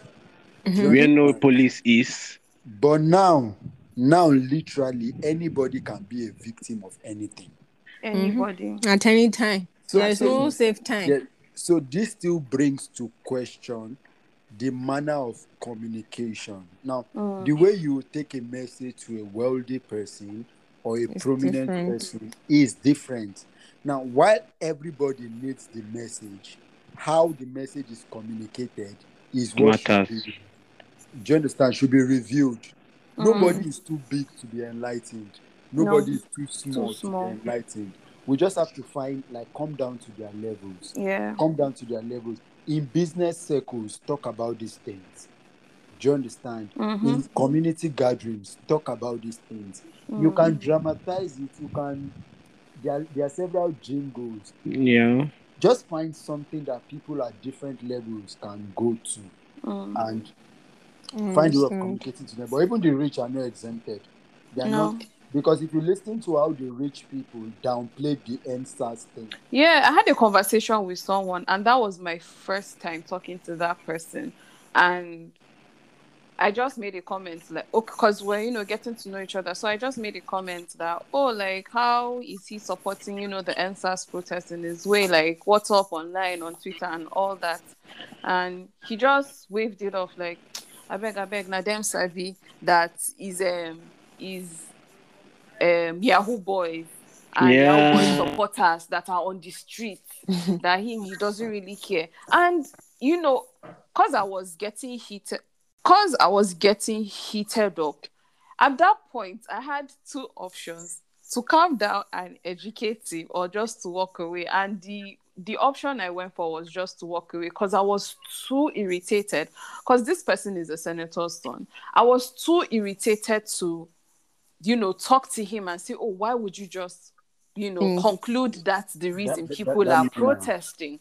Do you Where no police is. But now, now literally anybody can be a victim of anything. Anybody. At any time. So, There's so, no safe time. yeah, so this still brings to question the manner of communication. Now, Mm. the way you take a message to a wealthy person or a It's prominent different. person is different. Now, while everybody needs the message, how the message is communicated is what should Matters. be, do you understand? Should be reviewed. Mm. Nobody is too big to be enlightened. Nobody is too small, small. to be enlightened. We just have to find, like, come down to their levels Yeah. come down to their levels. In business circles, talk about these things. Do you understand? Mhm. In community gatherings, talk about these things. You Mm. can dramatize it. You can. There are, there are several jingles. Yeah. Just find something that people at different levels can go to Mm. and find a way of communicating to them. But even the rich are not exempted. They are No. not because if you listen to how the rich people downplay the EndSARS thing, Yeah, I had a conversation with someone, and that was my first time talking to that person. And I just made a comment like, oh, because we're you know getting to know each other. So I just made a comment that, oh, like how is he supporting you know the EndSARS protest in his way? Like, what's up online on Twitter and all that? And he just waved it off like, I beg, I beg, na them savvy that is um is um Yahoo boys and Yeah. Yahoo boy supporters that are on the street *laughs* that him he doesn't really care. And you know, cause I was getting heated, cause I was getting heated up. At that point, I had two options: to calm down and educate him, or just to walk away. And the the option I went for was just to walk away because I was too irritated. Because this person is a senator's son. I was too irritated to, you know, talk to him and say, "Oh, why would you just, you know, Mm. conclude that's the reason that- people that are is now. protesting?"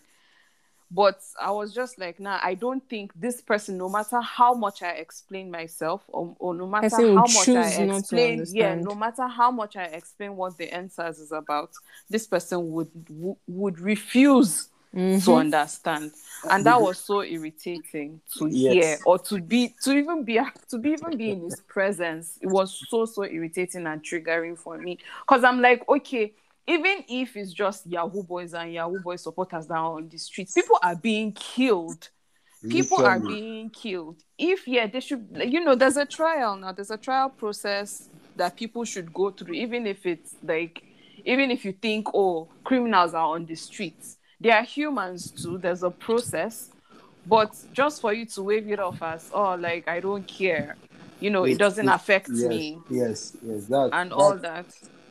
But I was just like, nah, I don't think this person, no matter how much I explain myself, or, or no matter how much I explain, yeah, no matter how much I explain what the answers is about, this person would w- would refuse Mm-hmm. to understand. And that was so irritating to Yes. hear or to be to even be to be even be in his presence. It was so so irritating and triggering for me. Because i'm like okay even if it's just yahoo boys and yahoo boys supporters down on the streets people are being killed. People are being killed. If yeah they should you know there's a trial now. There's a trial process that people should go through even if it's like even if you think oh criminals are on the streets they are humans too there's a process but just for you to wave it off as oh like i don't care you know it It's- doesn't it's- affect yes, me Yes, yes, that, and that, all that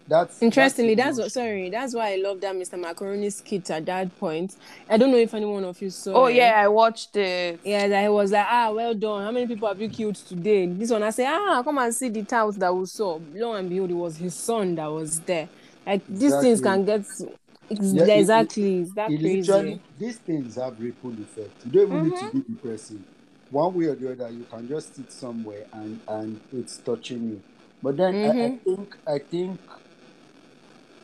That's Interestingly, that's, that's what sorry, that's why I love that Mr. Macaroni skit at that point. I don't know if any one of you saw oh it. yeah i watched it Yeah, that he was like, ah, well done. How many people have you killed today? This one, I say, ah, come and see the tout that we saw. Lo and behold, it was his son that was there. Like these things can get it's, Yeah, it- exactly. It crazy. literally these things have ripple effect. You don't even need Mm-hmm. to be depressing. One way or the other, you can just sit somewhere and and it's touching you. But then I, I Mhm. think I think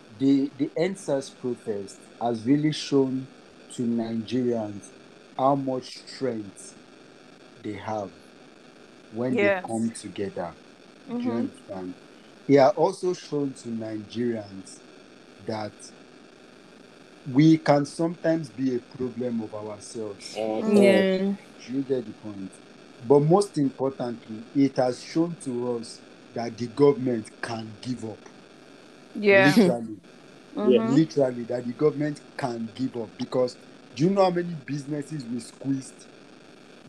the the EndSARS protest has really shown to Nigerians how much strength they have when Yes. they come together. Do you Mhm. understand? It has also shown to Nigerians that we can sometimes be a problem of ourselves. Yeah. Do you get the point? But most importantly, it has shown to us that the government can give up. yeah Literally. *laughs* Mhm. Literally, that the government can give up. Because do you know how many businesses we squeezed?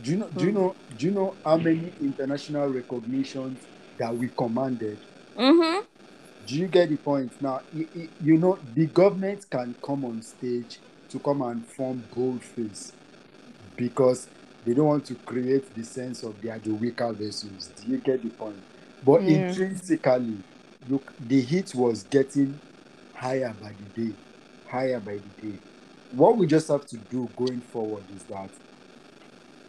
Do you know do you know do you know how many international recognitions that we commanded? Mhm. Do you get the point? Now, you know, the government can come on stage to come and form boldface because they don't want to create the sense of they are the weaker vessels. Do you get the point? But Yeah. intrinsically, look, the heat was getting higher by the day, higher by the day. What we just have to do going forward is that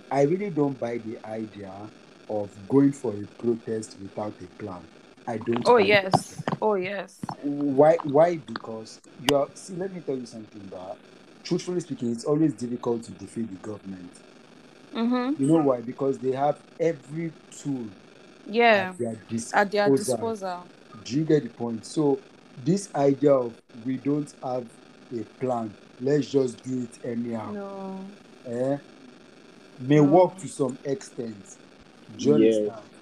I really don't buy the idea of going for a protest without a plan. I don't. oh buy it. yes oh yes Why? Why? Because you are. See, let me tell you something. That, truthfully speaking, it's always difficult to defeat the government. Mhm. You know why? Because they have every tool yeah at their disposal. at their disposal Do you get the point? So, this idea of we don't have a plan, let's just do it anyhow, no eh, may No. work to some extent. Do you Yes. understand?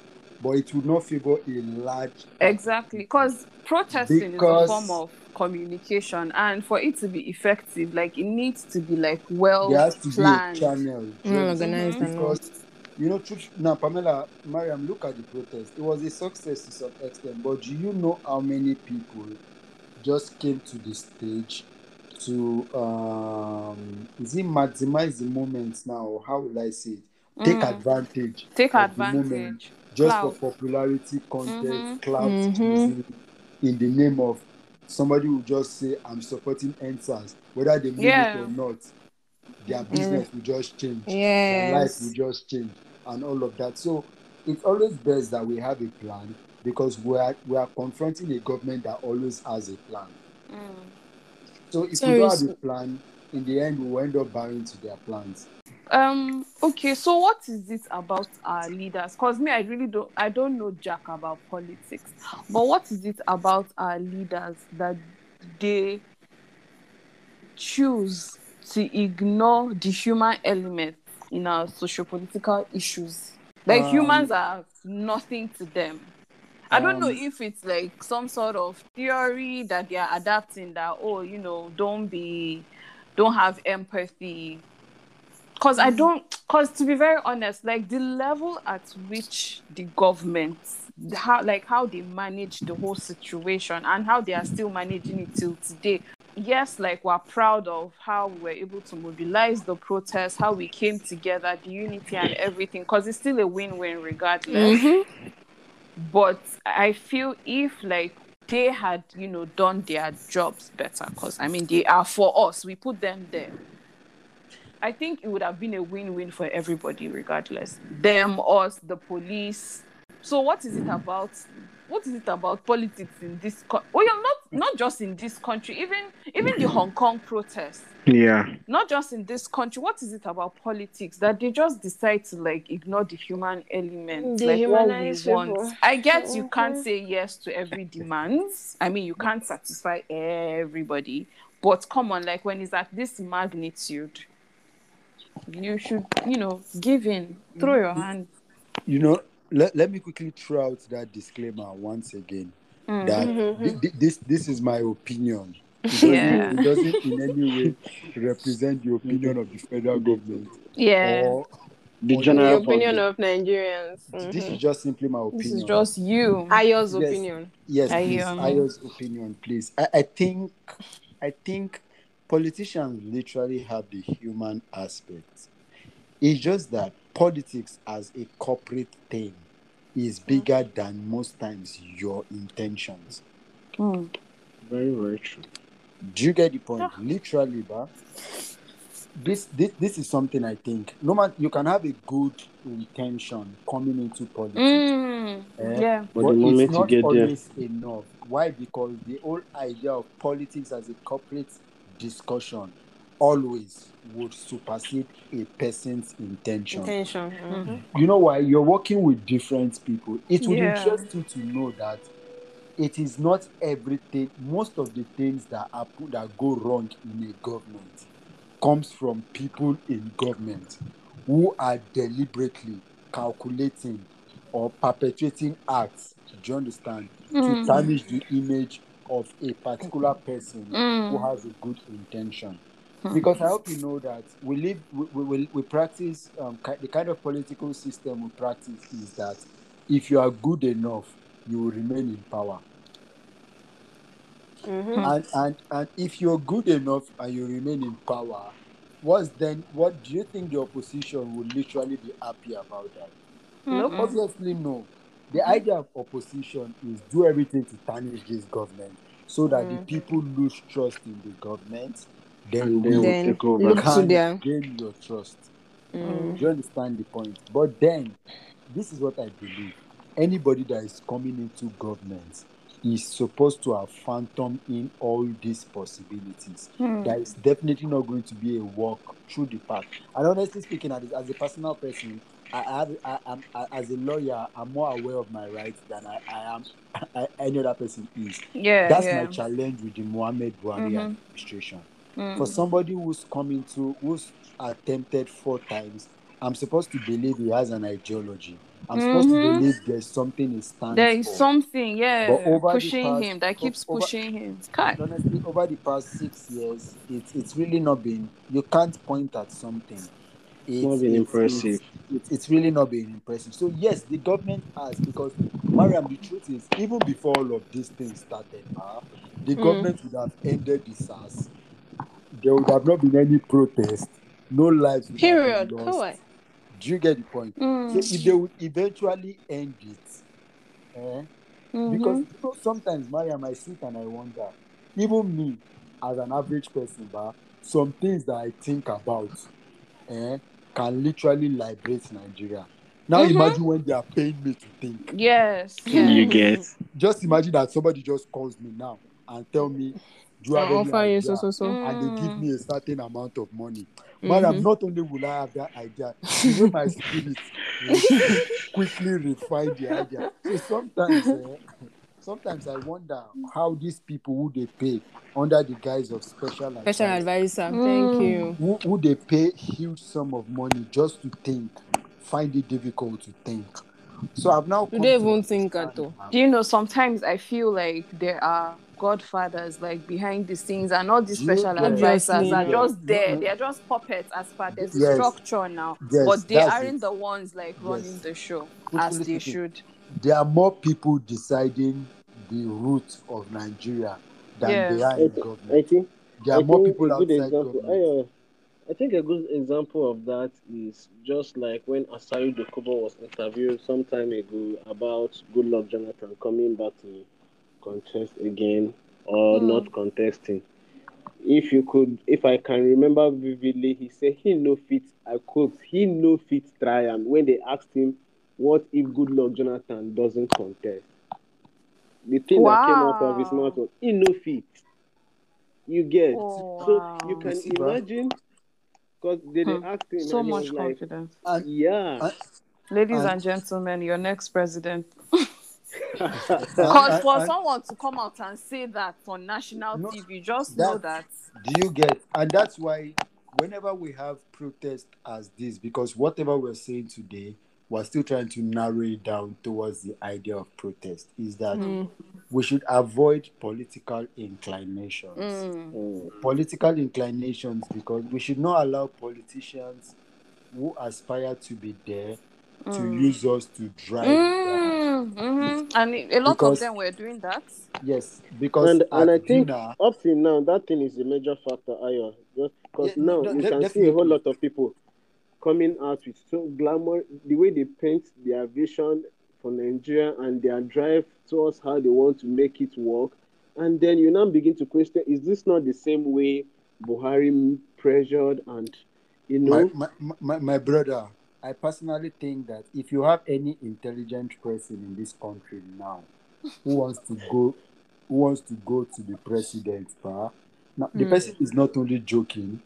But it will not favor a large. Exactly, because protesting Because- is a form of communication, and for it to be effective, like it needs to be like well There has to planned. be a channel. do you organized because you know truth now pamela mariam look at the protest it was a success to some extent but do you know how many people just came to the stage to um is it maximize the moment now or how will i say it take Mm. advantage Take of the moment advantage. Just Clout. for popularity content Mhm. clout Mhm. in the name of somebody will just say i'm supporting EndSARS whether they mean Yeah. it or not their business will just change their life Yes. will just change and all of that. So it's always best that we have a plan because we are we are confronting a government that always has a plan. Mm. So if Sorry, we don't have so- a plan, in the end we will end up bowing to their plans. Um. Okay. So, what is it about our leaders? Cause me, I really don't. I don't know jack about politics. But what is it about our leaders that they choose to ignore the human element in our socio-political issues? Like Um, humans are nothing to them. I don't know Um, if it's like some sort of theory that they are adapting that oh you know don't be don't have empathy because i don't because to be very honest like the level at which the government how like how they manage the whole situation and how they are still managing it till today yes like we're proud of how we were able to mobilize the protest how we came together the unity and everything because it's still a win-win regardless Mhm. but I feel if like they had, you know, done their jobs better, because I mean they are for us, we put them there. I think it would have been a win-win for everybody, regardless. Them, us, the police. So what is it about? What is it about politics in this? Co- well, you're not not just in this country, even even the Hong Kong protests. Yeah. Not just in this country. What is it about politics that they just decide to like ignore the human element, They like what we want? people. I guess you can't Mhm. say yes to every demand. I mean, you can't satisfy everybody. But come on, like when it's at this magnitude, you should, you know, give in, throw your hand. You know, let, let me quickly throw out that disclaimer once again. Mm. That Mhm. thi- thi- this this is my opinion. It *laughs* doesn't, Yeah. it doesn't in any way represent the opinion of the federal government Yeah. or The or The general opinion public. of Nigerians. this Mhm. is just simply my opinion. This is just you. Ayo's Yes. opinion. yes, I, please. um, Ayo's opinion, please. I, I think I think politicians literally have the human aspect. It's just that politics as a corporate thing is bigger than most times your intentions. Mm. Very, very true. Do you get the point? Yeah. Literally, but This, this this is something I think. No matter you can have a good intention coming into politics. Mm. eh, Yeah. But but the moment it's you not get there- always enough. Why? Because the whole idea of politics as a corporate discussion always would supersede a person's intention. Intention. Mm-hmm. Mhm. You know why? You're working with different people. It would Yeah. interest you to know that it is not everything. Most of the things that happen that go wrong in a government comes from people in government who are deliberately calculating or perpetrating acts. Do you understand? To Mm. tarnish the image of a particular person who Mm. has a good intention. Hmm. Because I hope you know that we live, we, we, we, practice um, ki- the kind of political system we practice is that if you are good enough, you will remain in power. Mhm. And, and and if you're good enough and you remain in power, what's then what do you think the opposition will literally be happy about that? Mm-mm. Obviously, no. The idea of opposition is do everything to tarnish this government so that the Mm. people lose trust in the government. Then they will Then take over. look to can gain your trust. Mm. Do you understand the point? But then, this is what I believe. Anybody that is coming into government is supposed to have phantom in all these possibilities. Mm. There is definitely not going to be a walk through the path. And honestly speaking, as, as a personal person, I have, I, I'm, I, as a lawyer, I'm more aware of my rights than I, I am *laughs* I, any other person is. Yeah. That's yeah. my challenge with the Mohammed Buhari Mhm. administration Mm. for somebody who's coming to who's attempted four times i'm supposed to believe he has an ideology i'm supposed to Mhm. believe there's something he stands There is for something, yeah, But over the pushing past- him. That keeps over- pushing him. And honestly over the past six years it's it's really not been you can't point at something it's, not been it's- impressive. it's, it's, it's really not been impressive so yes the government has because mariam the truth is even before all of these things started uh, the Mm. government would have ended the SARS. There would have not been any protest. No lives would have Period. been lost. Do you get the point? Mm. So if they would eventually end it, eh, Mhm. because you know, sometimes, Mariam, I sit and I wonder, even me as an average person, but some things that I think about eh, can literally liberate Nigeria. Now Mhm. imagine when they are paying me to think. Yes. Yeah. You get. Just imagine that somebody just calls me now and tell me, "Do you have I'll any you idea?" so so so. Mm. and they give me a certain amount of money. Madam, Mhm. not only will I have that idea, the way my spirit will *laughs* quickly refine the idea. So sometimes, eh, sometimes I wonder how these people who they pay under the guise of special Special advice, advisor. Mm. Thank you. who, who they pay huge sum of money just to think, find it difficult to think. So I've now You come don't to even think at all. Do you know, sometimes I feel like there are godfathers like behind the scenes and all these special get- advisors Obviously. are just there. They are just puppets as per there's a Yes. structure now. Yes, but they that's aren't it. the ones like running Yes. the show Quickly as they speaking. should. There are more people deciding the route of Nigeria than Yeah. they are I, in thi- government. I think There are I more think people a good outside example. government. I, uh, I think a good example of that is just like when Asari Dokubo was interviewed some time ago about Goodluck Jonathan coming back to contest again or Hmm. not contesting. If you could, if I can remember vividly, he said he no fit. I quote, he no fit try And when they asked him, "What if Goodluck Jonathan doesn't contest?" The thing that came out of his Wow. mouth was, "He no. You get that came out of his mouth was, "He no fit." You get Oh, so wow. you can You see, imagine because they, they Hmm. asked him So much was like, confidence. "Yeah." and, Ladies and- and gentlemen, your next president. *laughs* Because for and- someone to come out and say that on national No, TV, just that- know that. Do you get? And that's why whenever we have protests as this, because whatever we're saying today, we're still trying to narrow it down towards the idea of protest. Is that Mm. we should avoid political inclinations. Mm. Mm. Political inclinations, because we should not allow politicians who aspire to be there to Mm. use us to drive. their- Mm, mhm. And a lot Because- of them were doing that. Yes, because And and I think dinner, up till now that thing is a major factor, Ayo. Just because Yeah, now no, we de- can see a whole lot of people coming out with so glamour, the way they paint their vision for Nigeria and their drive towards how they want to make it work, and then you now begin to question: Is this not the same way Buhari pressured and you know? my, my, my brother, I personally think that if you have any intelligent person in this country now who wants to go who wants to go to the president, pa, now the Mm. person is not only joking.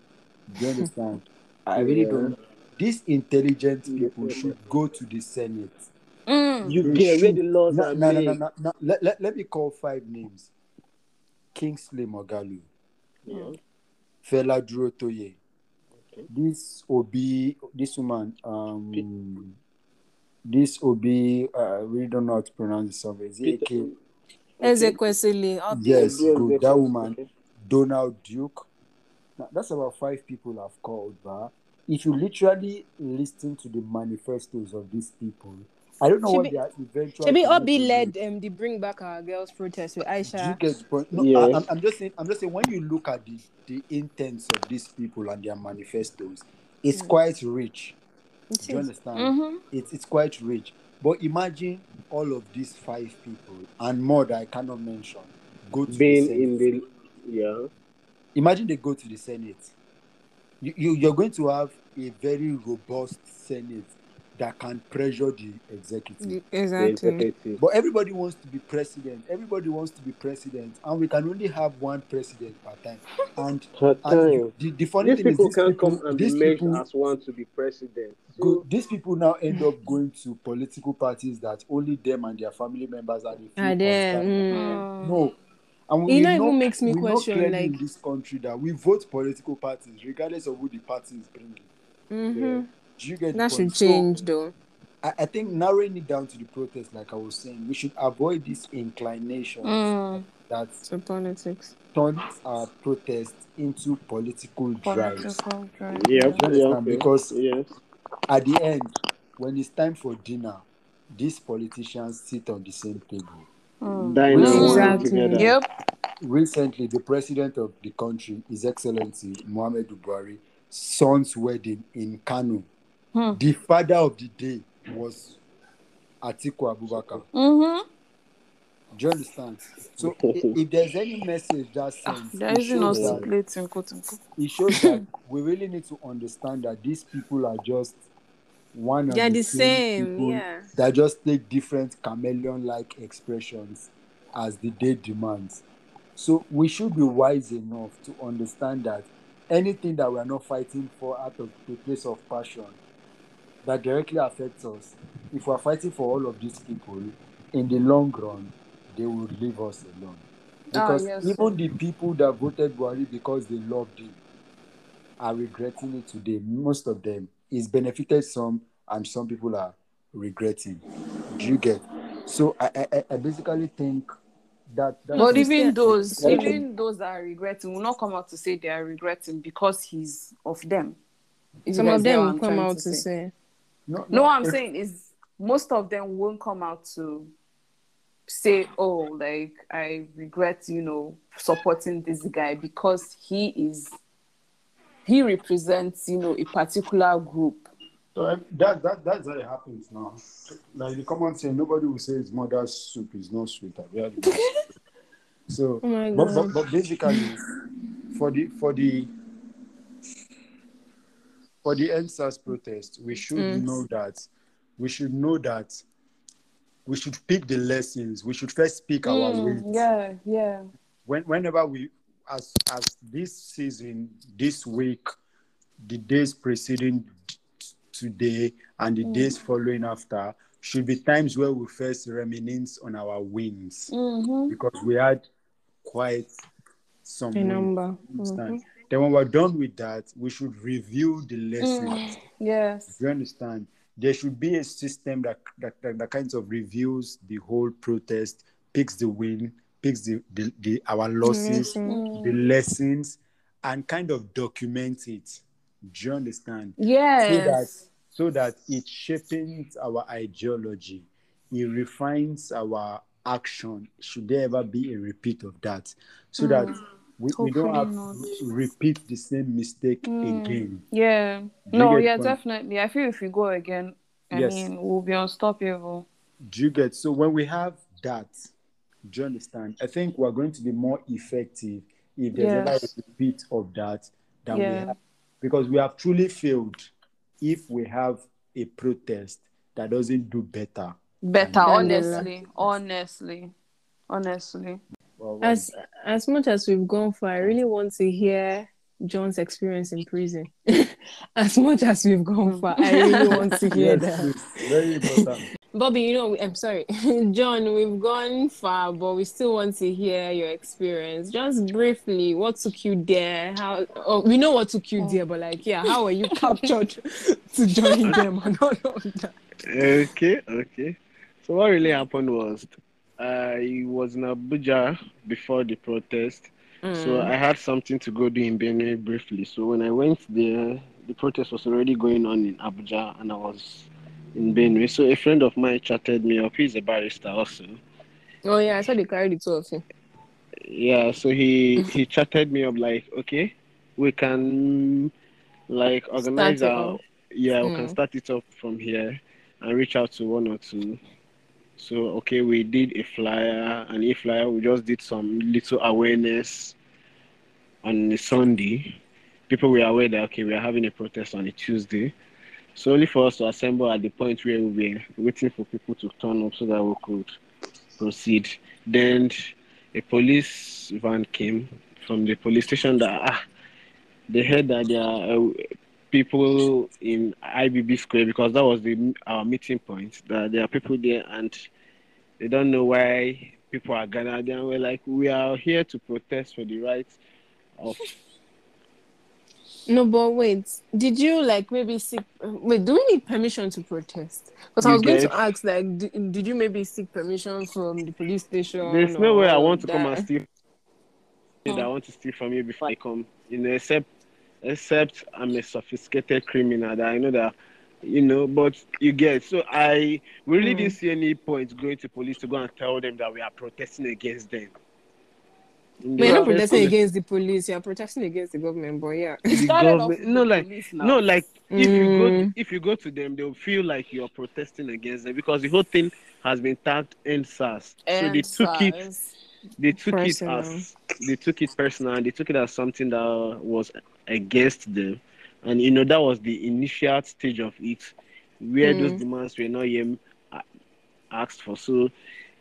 Do you understand? I really Yeah. don't. These intelligent people should go to the Senate. Mm. you get where should- the laws No, are no, no, no, no, no. Let, let, let me call five names: Kingsley Moghalu, Yeah. Fela Durotoye, Okay. this Obi, this woman, um, this Obi, uh, I really don't know how to pronounce the song. Is it Peter- AK? Ezekwesili. up Yes, Yes, good. That woman, okay. Donald Duke. Now, that's about five people I've called, but if you literally listen to the manifestos of these people, I don't know what Shebi- their eventual. Shebi Obi commitment led is. um, the Bring Back Our Girls protest with Do you get the point? No, Yes. I, I'm, I'm just saying. I'm just saying. When you look at the the intents of these people and their manifestos, it's Mm. quite rich. It Do you is. understand? Mhm. It's it's quite rich. But imagine all of these five people and more that I cannot mention go to Being the Senate. in the yeah. Imagine they go to the Senate. You, you you're going to have a very robust Senate that can pressure the executive. The- the Exactly. executive. But everybody wants to be president. Everybody wants to be president, and we can only have one president per time. *laughs* And, Per and time. you- the, the funny These thing is, people these can people, come and be these merged people, as one to be president. go, these people now end up going to political parties that only them and their family members are the few And then, constant. mm. No. And It we not know, even makes me question, clearly like- in this country that we vote political parties regardless of who the party is bringing. mhm. Do you get the That point? should So, change, though. I, I think narrowing it down to the protest, like I was saying, we should avoid this inclination Mm. that So politics. turns our protest into political drives. Political drive. yeah, yeah, okay. Because yes. at the end, when it's time for dinner, these politicians sit on the same table. Mm. Dine Mm. Exactly. together. Yep. Recently, the president of the country, His Excellency Muhammad Buhari, son's wedding in Kano. Hmm. The father of the day was Atiku Abubakar. Mm-hmm. Do you understand? So, *laughs* if there's any message that sends, They're it using shows that play tinko tinko. it shows that we really need to understand that these people are just one of They're the the same, people yeah. that just take different chameleon-like expressions as the day demands. So we should be wise enough to understand that anything that we are not fighting for out of the place of passion that directly affects us, if we are fighting for all of these people, in the long run, they will leave us alone. Ah, Because yes, even the people that voted Buhari because they loved him are regretting it today. Most of them. It's benefited some, and some people are regretting. Do you get? So I, I, I- I basically think that. that But even those, That- even those that are regretting will not come out to say they are regretting because he's of them. If Some of them will come out to say. no, No, what I'm if- saying is most of them won't come out to say, "Oh, like I regret, you know, supporting this guy because he is he represents, you know, a particular group." So um, that, that that's how it happens now. Like the common saying, nobody will say his mother's soup is not sweet. I've *laughs* so, Oh but, but, but basically, for the for the for the EndSARS protest, we should Mm. know that we should know that we should pick the lessons. We should first pick our Mm, wins. yeah, yeah. When, whenever we, as as this season, this week, the days preceding today and the mm. days following after should be times where we first reminisce on our wins Mm-hmm. because we had quite some A number. Understand? Mm-hmm. Then when we're done with that, we should review the lessons. Mm. Yes. You understand? There should be a system that that, that, that kinds of reviews the whole protest, picks the win, picks the, the, the our losses, the lessons, and kind of documents it. Do you understand? Yes. So that so that it shapes our ideology, it refines our action. Should there ever be a repeat of that, so hmm. that we, we don't have Hopefully to repeat the same mistake hmm. again. Yeah. you No, yeah, point? definitely. I feel if we go again, I Yes. mean, we'll be unstoppable. Do you get so when we have that? Do you understand? I think we're going to be more effective if there's ever a repeat of that than we have, because we have truly failed if we have a protest that doesn't do better. Better, Than the honestly. Honestly. Honestly. Well, well, As as much as we've gone for, I really want to hear John's experience in prison. *laughs* as much as we've gone for, I really want to hear yes, that. very important. Bobby, you know, I'm sorry, *laughs* John, we've gone far, but we still want to hear your experience. Just briefly, what took you there? How? Oh, we know what took you oh. there, but like, yeah, how were you captured *laughs* to join them and all of that? Okay, okay. So what really happened was I was in Abuja before the protest. So mm. I had something to go do in Benue briefly. So when I went there, the protest was already going on in Abuja and I was in Benue. So a friend of mine chatted me up. He's a barrister also. Oh yeah, I saw they carried the two of you. Yeah, so he he *laughs* chatted me up like, okay, we can like organize Start our yeah, we can Mm. start it up from here and reach out to one or two. So okay, we did a flyer, and a flyer we just did some little awareness on a Sunday. People were aware that okay, we are having a protest on a Tuesday. So only for us to assemble at the point where we were waiting for people to turn up so that we could proceed. Then a police van came from the police station that ah, they heard that there are uh, people in IBB Square because that was the our meeting point. That there are people there and they don't know why people are gathered there. We're like, we are here to protest for the rights of. No, but wait, did you like maybe seek? Wait, do we need permission to protest? Because I was going to ask, like, did, did you maybe seek permission from the police station? There's no way I want to come and steal. That I want to steal from you before I come. You know, except except I'm a sophisticated criminal that I know that you know, but you get so I really Mm. didn't see any point going to police to go and tell them that we are protesting against them. But you're not Yeah. protesting against the police. You're protesting against the government. But yeah, the government. No, like no, like if you go Mm. if you go to them, they'll feel like you're protesting against them because the whole thing has been tagged EndSARS. so they took it they took Personal. it as they took it personal they took it as something that was against them and you know that was the initial stage of it where those Mm. demands were not yet asked for so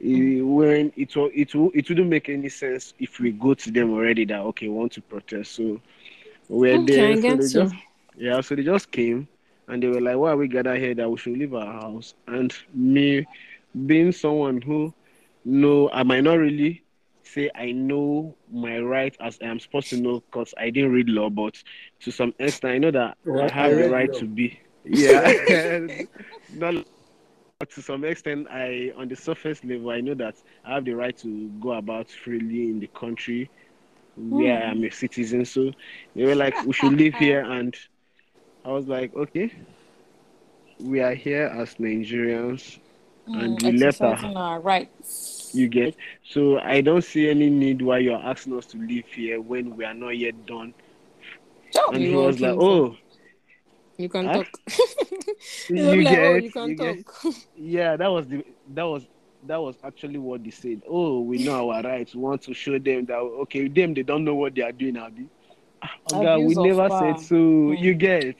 when it wa- it will it wouldn't make any sense if we go to them already that okay we want to protest so we're Okay, there I so get they just yeah so they just came and they were like why are we gathered here that we should leave our house and me being someone who know i might not really say I know my right as I'm supposed to know because I didn't read law, but to some extent I know that Well, I have I the read right law. to be. Yeah, *laughs* not but *laughs* to some extent I on the surface level I know that I have the right to go about freely in the country where I am a citizen. So they were like, we should live here, and I was like, okay, we are here as Nigerians, and we left our our rights. you get so I don't see any need why you're asking us to live here when we are not yet done. And he was like, "Oh, you can Huh? talk. *laughs* you They'll be oh, get, you can you get." *laughs* Yeah, that was the that was that was actually what they said. Oh, we know our rights. We want to show them that okay, them they don't know what they are doing, Abi. Ah, we never power. said so. You get.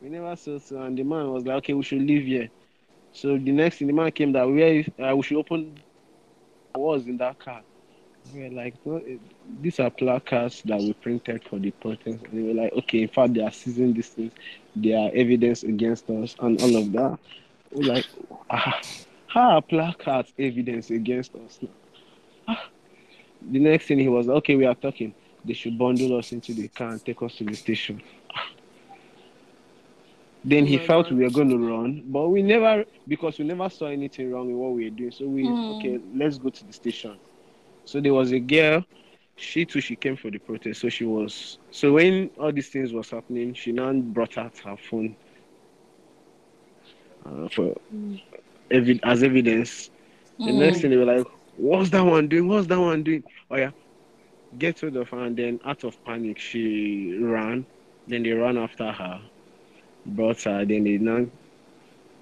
We never said so, and the man was like, okay, we should leave here. So the next thing the man came that where is, uh, we should open. I was in that car. We were like, it- these are placards that we printed for the protest. And they were like, okay, in fact, they are seizing these things. They are evidence against us and all of that. We're like, ah, how are placards evidence against us now? Ah. The next thing he was, okay, we are talking. They should bundle us into the car and take us to the station. Ah. Then he Oh felt God. we were going to run, but we never, because we never saw anything wrong in what we were doing. So we, Mm. okay, let's go to the station. So there was a girl, she too, she came for the protest. So she was, so when all these things was happening, she now brought out her phone uh, for evi- as evidence. The next thing they were like, what's that one doing? What's that one doing? Oh yeah, get rid of her. And then out of panic, she ran. Then they ran after her, brought her. Then they now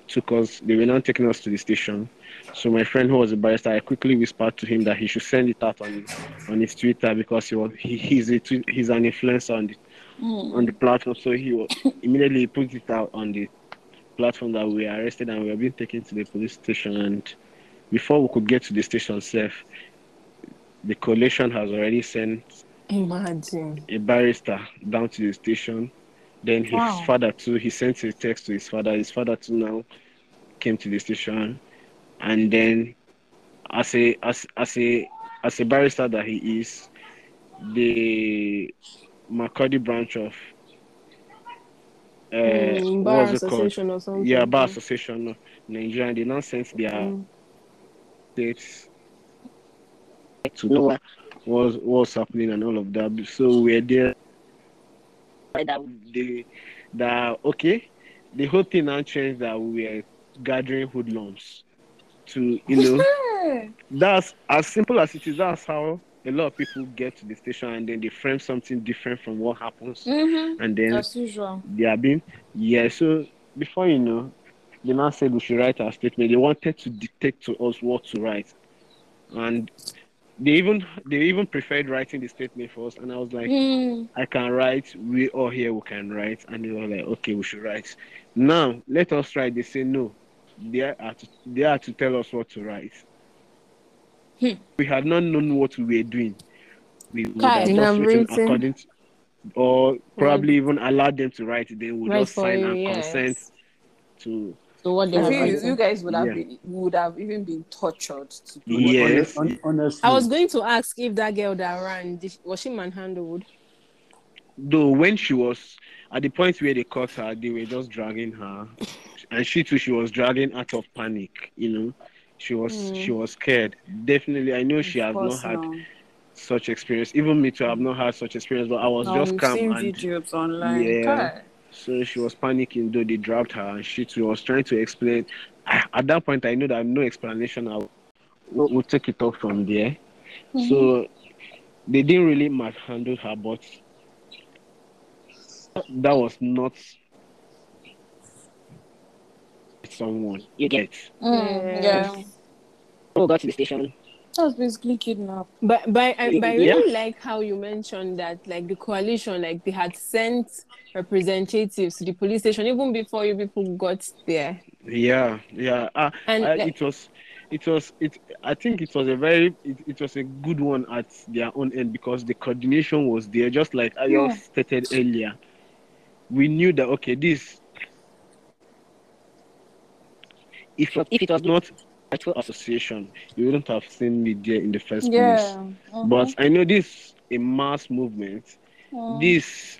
took us. They were now taking us to the station. So my friend who was a barrister, I quickly whispered to him that he should send it out on on his Twitter because he was he, he's a he's an influencer on the hmm. on the platform. So he wa- immediately put it out on the platform that we were arrested and we were being taken to the police station. And before we could get to the station itself, the coalition has already sent Imagine. a barrister down to the station. Then his Wow. father too, he sent a text to his father. His father too now came to the station, and then as a as as a as a barrister that he is, the Makurdi branch of uh, Mm, bar what's called? association or something. Yeah, bar association of Nigeria. and They now sent their Mm. states to know what was what's happening and all of that. So we're there. That they that okay, the whole thing now changed that we are gathering hoodlums to you know *laughs* that's as simple as it is. That's how a lot of people get to the station and then they frame something different from what happens, Mm-hmm. and then As usual. they are being yeah. So before you know, the man said we should write our statement. They wanted to dictate to us what to write, and they even they even preferred writing the statement for us. And I was like, Mm. I can write. We all here we can write, and they were like, okay, we should write. Now let us write. They say no. They are to, they are to tell us what to write. Hmm. We had not known what we were doing. We would Kai. have just written written. according to, or probably even allowed them to write. They would Right just for sign you, and yes. consent to. So what they I have you, written. you guys would have Yeah. been would have even been tortured to do Hon- Yes. honestly, I was going to ask if that girl that ran was she manhandled? Though when she was at the point where they caught her, they were just dragging her, *laughs* and she too she was dragging out of panic. You know, she was Hmm. she was scared. Definitely, I know she has not had now. such experience. Even me too, I've not had such experience, but I was Now just calm seen and videos online. Yeah. Kai. so she was panicking. Though they dragged her, and she too was trying to explain. At that point, I know that no explanation. I will we'll, we'll take it off from there. So they didn't really manhandle her, but that was not someone you get. Mm, Yeah. yeah. Oh, got to the station. That was basically kidnap. But but I, but I Yeah. really like how you mentioned that like the coalition like they had sent representatives to the police station even before you people got there. Yeah, yeah. Uh, And uh, like- it was, it was, it. I think it was a very, it, it was a good one at their own end because the coordination was there. Just like I Yeah. just stated earlier, we knew that okay, this. If if it was not actual association, you wouldn't have seen me there in the first place. Yeah. Mhm. But I know this a mass movement. Mm. This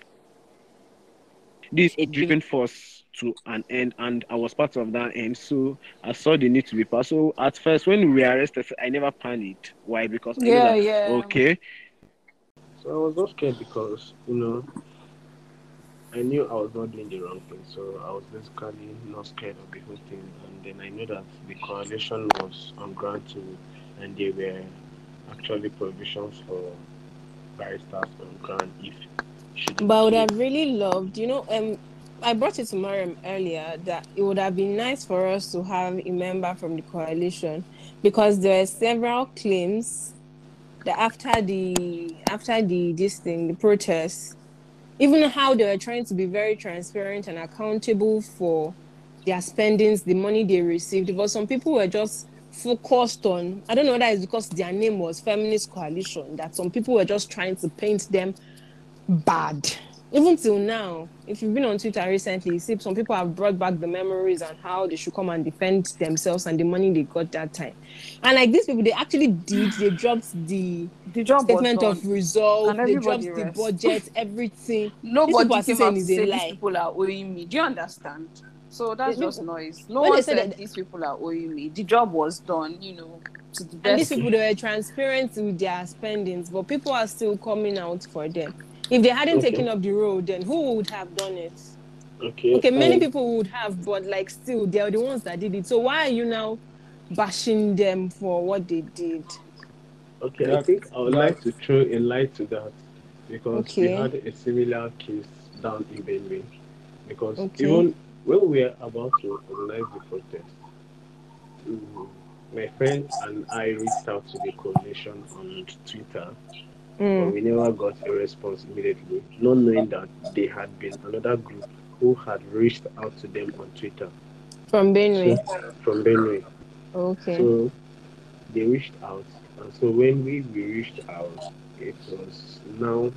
this a driven force to an end, and I was part of that end. So I saw the need to be part. So at first, when we arrested, I never panicked. Why? Because I yeah, that, yeah. okay. So I was not scared because you know I knew I was not doing the wrong thing. So I was basically not scared of the whole thing. And then I knew that the coalition was on ground too, and there were actually provisions for barristers on ground if But I would have really loved, you know, um, I brought it to Mariam earlier that it would have been nice for us to have a member from the coalition because there are several claims that after the after the this thing, the protest, even how they were trying to be very transparent and accountable for their spendings, the money they received. But some people were just focused on, I don't know whether it's because their name was Feminist Coalition, that some people were just trying to paint them bad. Even till now, if you've been on Twitter recently, you see some people have brought back the memories and how they should come and defend themselves and the money they got that time. And like these people, they actually did, they dropped the The job statement of done. result, they dropped everybody the rest. budget, *laughs* everything. Nobody came out saying to say these lie. people are owing me. Do you understand? So that's just noise. No one said that- these people are owing me. The job was done, you know, to the And these people they were transparent with their spendings, but people are still coming out for them. If they hadn't Okay. taken up the road, then who would have done it? Okay. Okay, many um, people would have, but like still, they are the ones that did it. So why are you now bashing them for what they did? Okay, I That- think I would that- like to throw a light to that because we had a similar case down in Benue. Because Okay. even when we were about to organize the protest, mm, my friend and I reached out to the coalition on Twitter, but Mm. we never got a response immediately, not knowing that there had been another group who had reached out to them on Twitter From Benue. from Benue. Okay. So they reached out, and so when we, we reached out, it was now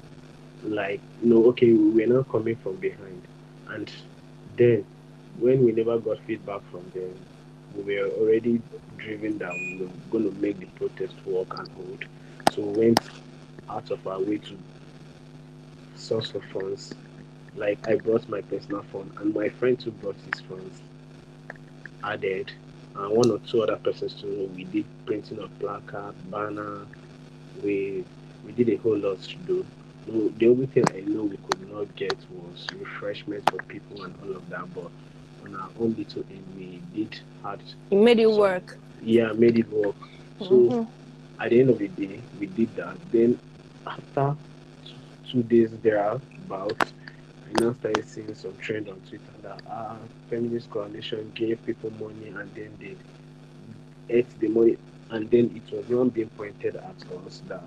like no, okay, we're now coming from behind, and then when we never got feedback from them, we were already driven that we were going to make the protest work and hold. So we went out of our way to source of funds. Like I brought my personal phone, and my friend who brought his funds. Added and one or two other persons too. We did printing of placard, banner. We we did a whole lot to do. The only thing I know we could not get was refreshment for people and all of that. But on our own little end, we did had You made it So- work. yeah made it work. So Mhm. at the end of the day, we did that. Then after two days thereabout, I now started seeing some trend on Twitter that ah, feminist coalition gave people money and then they ate the money, and then it was not being pointed at us that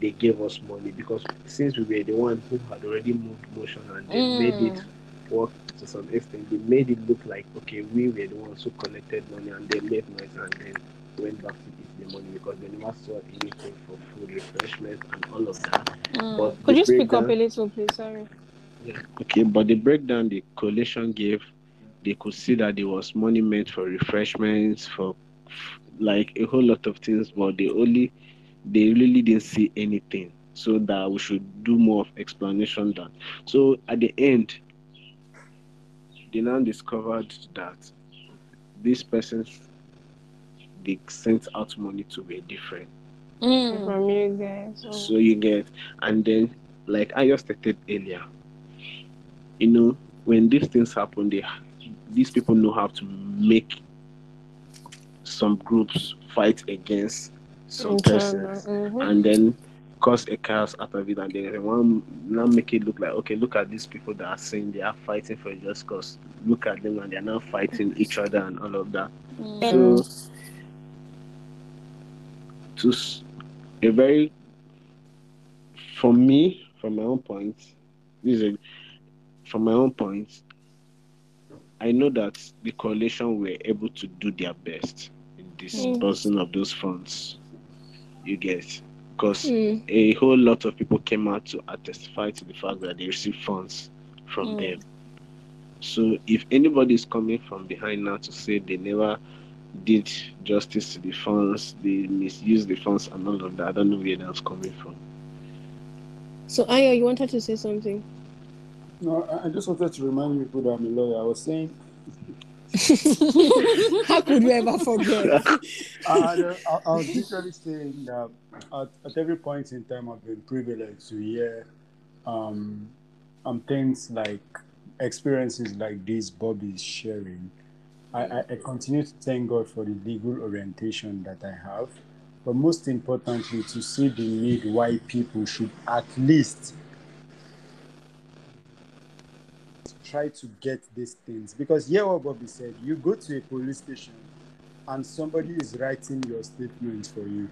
they gave us money because since we were the one who had already moved motion and they made it work to some extent, they made it look like okay, we were the ones who collected money and they made noise and then went back to money because they never saw anything for food, refreshment, and all of that. Mm. But Could you speak up a little, please? Sorry. Okay, but the breakdown the coalition gave, they could see that there was money meant for refreshments, for like a whole lot of things, but they only they really didn't see anything. So that we should do more of explanation that. So at the end, they now discovered that this persons they sent out money to be different. Mm. From you guys. Oh. So you get, and then like I just stated earlier, you know, when these things happen, they these people know how to make some groups fight against some Internal, persons, mhm. and then cause a chaos out of it, and then they want now make it look like okay, look at these people that are saying they are fighting for a just cause. Look at them, and they are now fighting each other and all of that. Mm. So, to a very, for me, from my own point, this is a, from my own point, I know that the coalition were able to do their best in disbursing of those funds. You get because Mm. a whole lot of people came out to testify to the fact that they received funds from Mm. them. So if anybody is coming from behind now to say they never did justice to the funds, they misused the funds and all of that, I don't know where that's coming from. So, Ayo, you wanted to say something? No, I- I just wanted to remind people that I'm a lawyer. I was saying, *laughs* How could we ever forget? *laughs* I, I, I was literally saying that at, at every point in time, I've been privileged to hear um, um, things like experiences like this Bobby is sharing. I, I, continue to thank God for the legal orientation that I have, but most importantly, to see the need why people should at least try to get these things. Because here, what Bobby said, you go to a police station and somebody is writing your statement for you.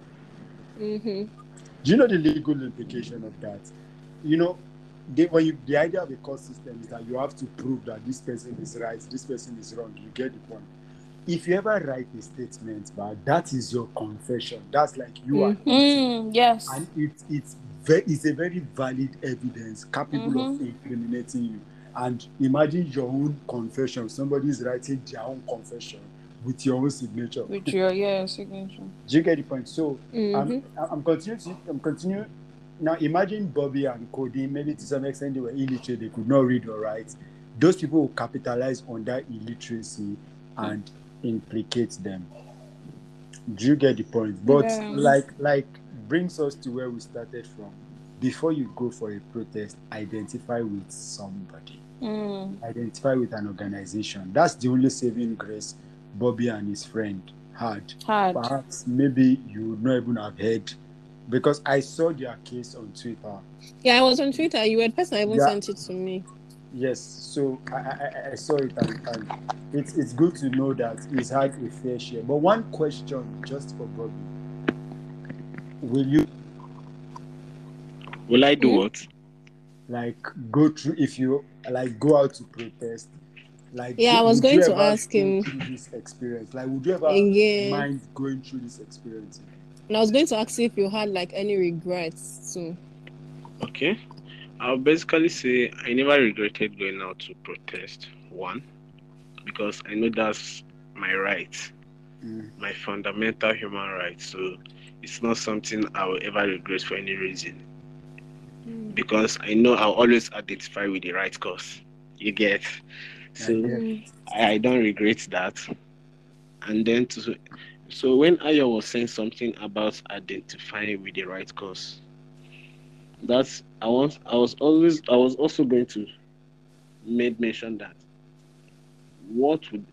hmm Do you know the legal implication of that? You know, they, when you, the idea of a court system is that you have to prove that this person is right, this person is wrong. You get the point. If you ever write a statement, but that is your confession. That's like you are, Mm, yes. and it, it's ve- it's a very valid evidence capable of Mhm. incriminating you. And imagine your own confession. Somebody is writing their own confession with your own signature. With your yeah signature. Do you get the point? So Mhm. I'm, I'm continuing. To, I'm continuing. Now imagine Bobby and Cody. Maybe to some extent they were illiterate. They could not read or write. Those people will capitalize on that illiteracy and implicate them. Do you get the point? But Yeah. like like brings us to where we started from. Before you go for a protest, identify with somebody. Mm. Identify with an organization. That's the only saving grace Bobby and his friend had Hard. perhaps maybe you would not even have heard because I saw their case on Twitter. Yeah, I was on Twitter. You were the person that even Yeah. sent it to me. Yes, so I, I, I saw it and, and it's it's good to know that he's had a fair share. But one question just for Bobby. Will you Will I do Hmm? what? like go through if you like go out to protest? Like Yeah, I was going to ask him. this experience. Like would you ever Yeah. mind going through this experience? And I was going to ask you if you had like any regrets too. Okay. I'll basically say I never regretted going out to protest. One, because I know that's my right, Mm. my fundamental human right. So it's not something I will ever regret for any reason. Because I know I'll always identify with the right cause. You get. So Yeah. I, I don't regret that. And then to so when Ayo was saying something about identifying with the right cause, that's I want I was always I was also going to made mention that what would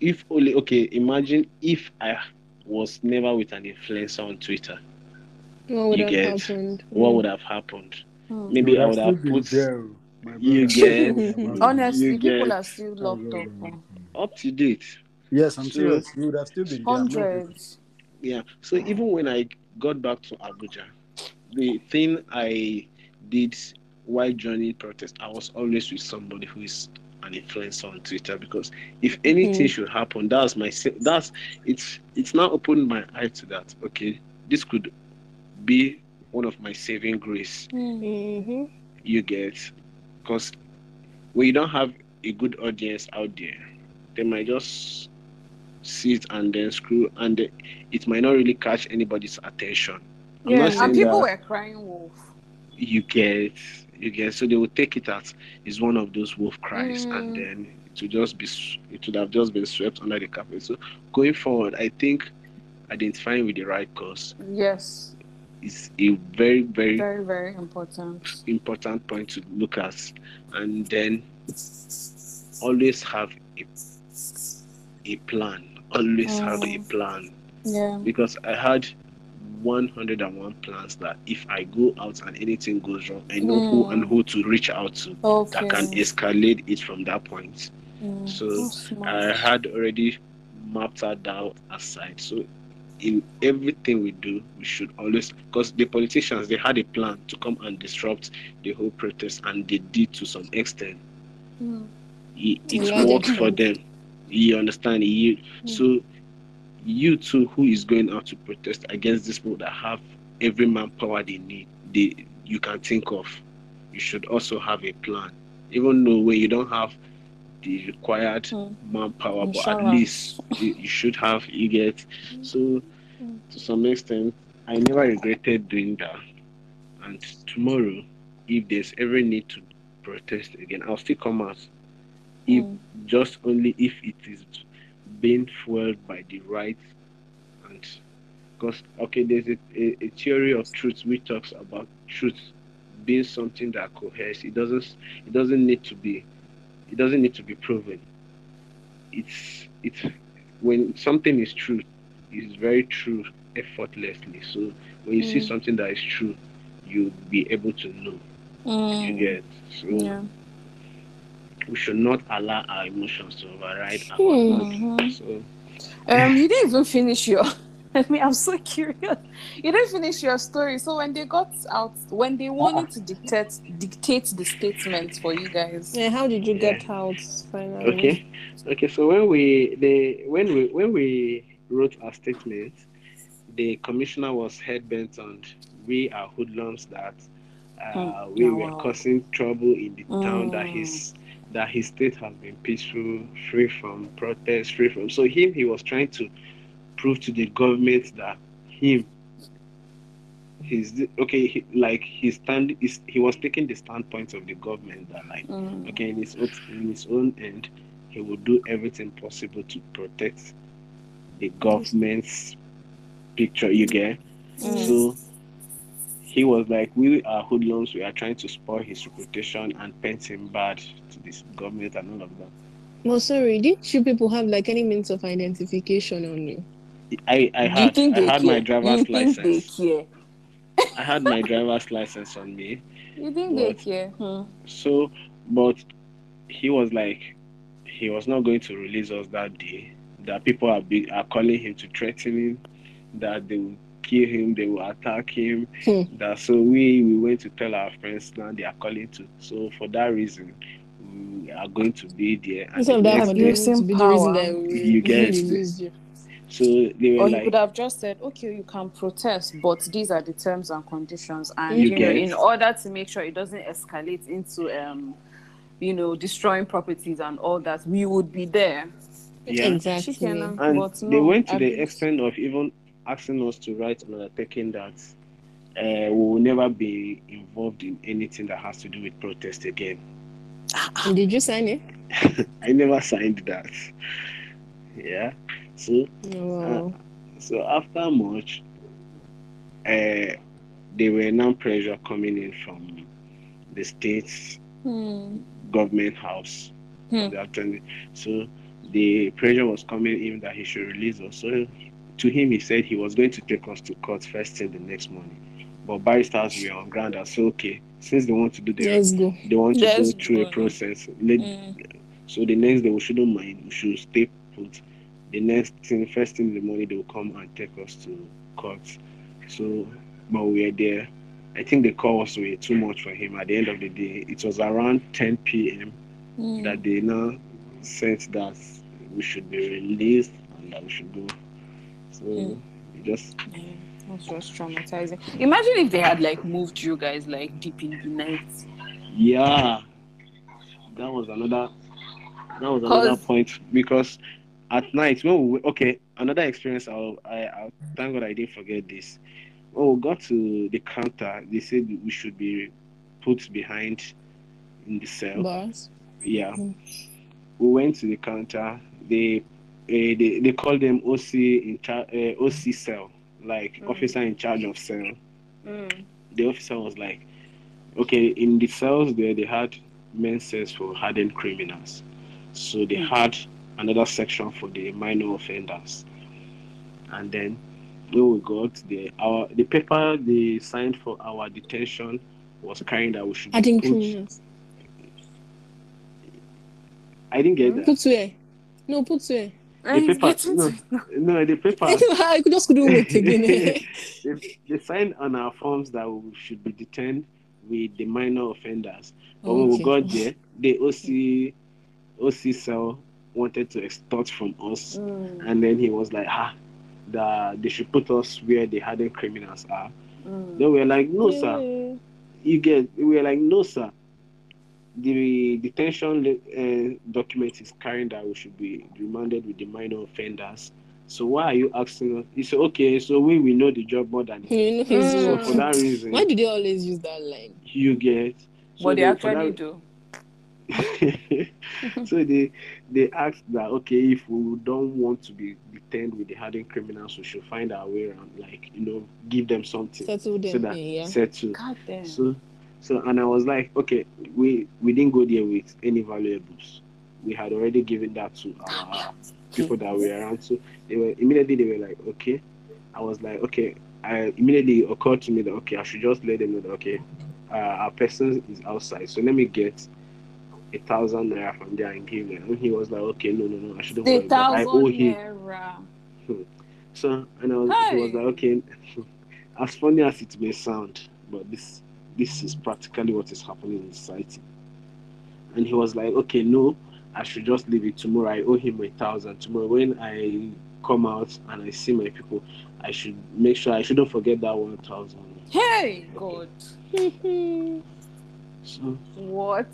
if only okay imagine if I was never with an influencer on Twitter, What would You have get happened? what would have happened? Mm. Maybe I would have put there, you brother. get- *laughs* Honestly, You people get- are still locked up. oh. up to date. Yes, I'm So- serious. You would have still been there. I'm not joking. Hundreds. Yeah. So even when I got back to Abuja, the thing I did while joining protest, I was always with somebody who is an influencer on Twitter because if anything Mhm. should happen, that's my that's it's it's now opened my eye to that. Okay, this could be one of my saving grace. Mm. Mm-hmm. You get because when you don't have a good audience out there, they might just sit and then screw and it might not really catch anybody's attention. I'm Yeah, and people were crying wolf. you get you get so they will take it as is one of those wolf cries Mm. and then it would just be it would have just been swept under the carpet. So going forward, I think identifying with the right cause Yes, is a very very very very important. important point to look at and then always have a, a plan always have a Mm. plan Yeah. because i had 101 plans that if i go out and anything goes wrong i know who Mm. and who to reach out to Okay. that can escalate it from that point Mm. so i had already mapped that out aside so in everything we do we should always because the politicians they had a plan to come and disrupt the whole protest and they did to some extent Mm. it, it Yeah, worked for them you understand you Mm. so you too who is going out to protest against these people that have every manpower they need they you can think of. You should also have a plan. Even though when you don't have the required Mm. manpower but at least you, you should have you get. So Mm. to some extent i never regretted doing that. And tomorrow if there's ever need to protest again i'll still come out if Mm. just only if it is being fueled by the right and because okay there's a, a, a theory of truth which talks about truth being something that coheres it doesn't it doesn't need to be it doesn't need to be proven it's it's when something is true it's very true effortlessly so when you see Mm. something that is true you'll be able to know you Mm. get so Yeah. We should not allow our emotions to override our Hmm. mind. Mhm. So Um, you didn't *laughs* even finish your *laughs* I mean, I'm so curious. You didn't finish your story. So when they got out, when they wanted to dictate dictate the statements for you guys, Yeah, how did you Yeah. get out finally? Okay, okay. So when we the when we when we wrote our statement, the commissioner was head bent on we are hoodlums that uh, Hmm. we Oh, were wow. causing trouble in the town that Mm. his that his state has been peaceful, free from protests, free from. So him, he was trying to prove to the government that him he's okay he, like his stand is he was taking the standpoint of the government that like Mm. okay in his own in his own end he will do everything possible to protect the government's picture you get Mm. so he was like we are hoodlums we are trying to spoil his reputation and paint him bad to this government and all of that Well, sorry, did you people have like any means of identification on you? i i Do you had think i they had my care? driver's you think they license care? i had my driver's license on me You think they What? care? Hmm. So, but he was like, he was not going to release us that day. That people are be, are calling him to threaten him, that they will kill him, they will attack him. Hmm. That so we we went to tell our friends now they are calling to. So for that reason, we are going to be there. And Instead the of that next one, day- gives him to be the reason that we You get we you. so they were Or he like, could have just said, okay, you can protest, but these are the terms and conditions. And, You you, know, in order to make sure it doesn't escalate into, um, you know, destroying properties and all that, we would be there. yeah. Exactly. Chicken, And but they went to I the don't- extent of even asking us to write an undertaking that uh, we will never be involved in anything that has to do with protest again. Did you sign it? *laughs* I never signed that. Yeah. So wow. so after much, uh, there were now pressure coming in from the state's Hmm. government house. Hmm. So the pressure was coming in that he should release us. So to him, he said he was going to take us to court first thing the next morning. But barristers were on ground and said, okay, since they want to do the they want to Let's go through go a process. Let, Mm. So the next day we shouldn't mind. We should stay put. The next thing, first thing in the morning, they will come and take us to court. So, but we are there. I think the call was way too much for him. At the end of the day, it was around 10 p.m. Mm. that they now said that we should be released and that we should go. So Mm. just That's just traumatizing. Imagine if they had like moved you guys like deep in the night. yeah, that was another that was another point because at night when we okay another experience I'll, I I thank God I didn't forget this. When we got to the counter, they said we should be put behind in the cell. Bars. Yeah. Mm. We went to the counter. They they, they called them OC in charge uh, OC cell, like Mm. officer in charge of cell. The officer was like, okay, in the cells there they had men's cells for hardened criminals. So they Mm. had another section for the minor offenders. And then when we got the our the paper they signed for our detention was carrying that we should be Adding put- criminals. I didn't get that. Put where? No, put where? Paper- getting no. No, the paper *laughs* I just couldn't wait again. *laughs* *laughs* they, they signed on our forms that we should be detained with the minor offenders. But when we got there, the OC OC cell wanted to extort from us, Mm, and then he was like, "Ah, that they should put us where the hardened criminals are." mm. Then we were like, "No, sir." You get? We were like, "No, sir." The detention uh, document is carrying that we should be remanded with the minor offenders. So why are you asking us? He said, "Okay, so we we know the job more than you." You know. So work. for that reason, Why do they always use that line? you get. So But they they- actually that- do. *laughs* so they they asked that okay, if we don't want to be detained with the hardened criminals, we should find our way around, like you know, give them something Settle them. so that yeah. settle. God damn. So so and I was like, okay, we we didn't go there with any valuables. We had already given that to our people that we were around. So they were immediately they were like, okay. I was like, okay. I immediately occurred to me that okay, I should just let them know that okay, uh, our person is outside. So let me get a thousand naira from there and give them. And he was like, okay, no, no, no, I shouldn't The worry. But I thousand him. naira. *laughs* So and I was, he was like, okay, *laughs* as funny as it may sound, but this this is practically what is happening in society. And he was like, okay, no, I should just leave it tomorrow. I owe him a thousand tomorrow. When I come out and I see my people, I should make sure I shouldn't forget that one thousand. Hey, God. *laughs* So What?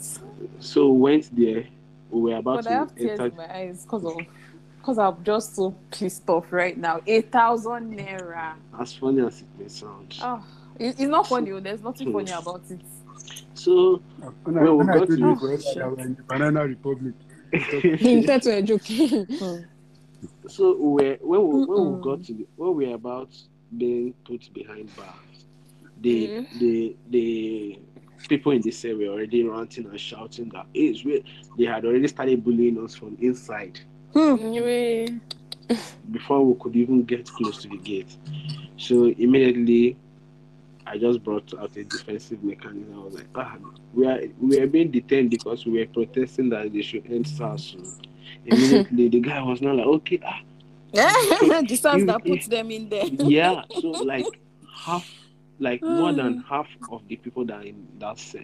so went there. We were about But I have tears enter. in my eyes because of because I'm just so pissed off right now. Eight thousand naira. As funny as it may sound. Oh, it- it's not funny. oh, There's nothing funny hmm. about it. So When I, Well, when we I got told to- you forever that we're in the Banana Republic, *laughs* He said to a joke. *laughs* so we were, when we, when Mm-mm. we got to the, when we were about being put behind bars, the Mm-hmm. the the people in the cell were already ranting and shouting that hey, it's real. they had already started bullying us from inside hmm. mm-hmm. Anyway, before we could even get close to the gate. So immediately, I just brought out a defensive mechanism. I was like, ah, we are we are being detained because we were protesting that they should end SARS. Immediately, the guy was not like, okay, ah, *laughs* the You- that puts them in there. yeah. So like *laughs* half, like more than Mm. half of the people that in that cell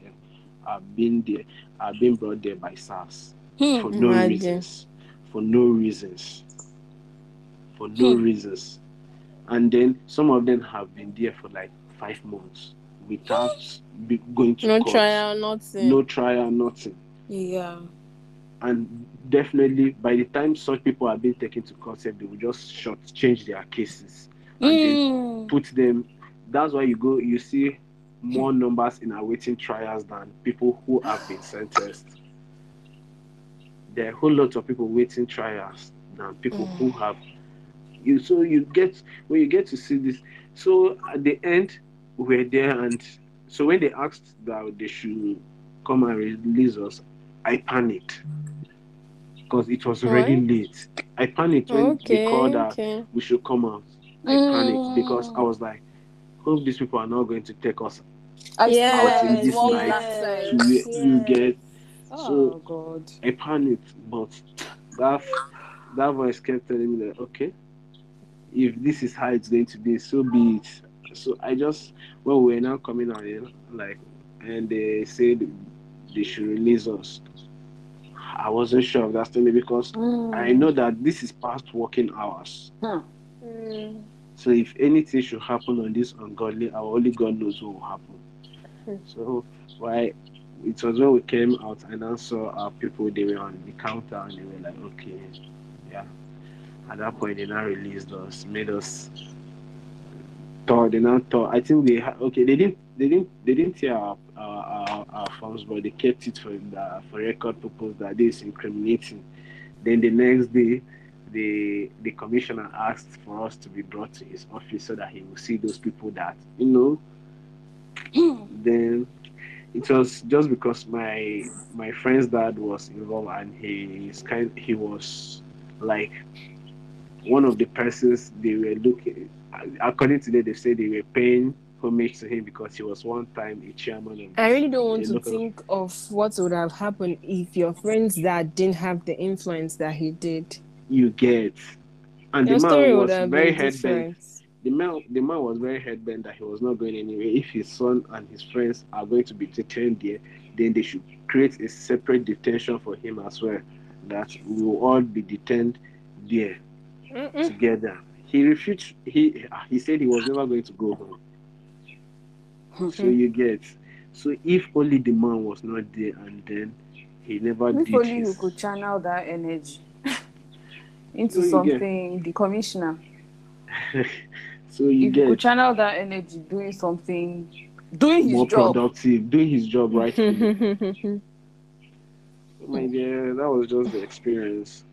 have been there, have been brought there by SARS Hmm. for no Imagine. reasons, for no reasons, for no Hmm. reasons, and then some of them have been there for like five months without going to no court, trial, nothing. no trial, nothing. Yeah. And definitely, by the time such people are being taken to court, they will just short change their cases and Mm. put them. That's why you go, you see more numbers in awaiting trials than people who have been sentenced. There are a whole lot of people waiting trials than people who have. You so you get when you get to see this. So at the end, we're there, and so when they asked that they should come and release us, I panicked because it was already late. I panicked when Okay, they called that okay. we should come out. I panicked mm. because I was like, hope these people are not going to take us I Yes, swear, this one night yes. time. to where you get. Oh So God. I panicked, but that that voice kept telling me that okay, if this is how it's going to be, so be it. So I just when we were now coming on you like, and they said they should release us. I wasn't sure of that story because I know that this is past working hours. Mm. So if anything should happen on this ungodly hour, only God knows what will happen. Hmm. So why it was when we came out and then saw our people they were on the counter and they were like, okay, yeah. At that point they now released us, made us thought they now thought I think they ha- okay they didn't they didn't they didn't tear uh, uh, our our, our, our forms but they kept it for the for record purpose that this incriminating. Then the next day the the commissioner asked for us to be brought to his office so that he will see those people that you know *clears throat* then it was just because my my friend's dad was involved and he is kind he was like one of the persons they were looking according to them they said they were paying homage to him because he was one time a chairman I really don't want to think of what would have happened if your friend's that didn't have the influence that he did. you get and Your the man was very headbent the man the man was very headbent that he was not going anywhere. If his son and his friends are going to be detained there, then they should create a separate detention for him as well. That we will all be detained there Mm-mm. together. He refused. He ah, he said he was never going to go home. So you get. So if only the man was not there, and then he never If did only you could channel that energy *laughs* into So you get- something, the commissioner. *laughs* so you if you could channel that energy doing something, doing his more job. productive, doing his job right. *laughs* Oh my dear, that was just the experience.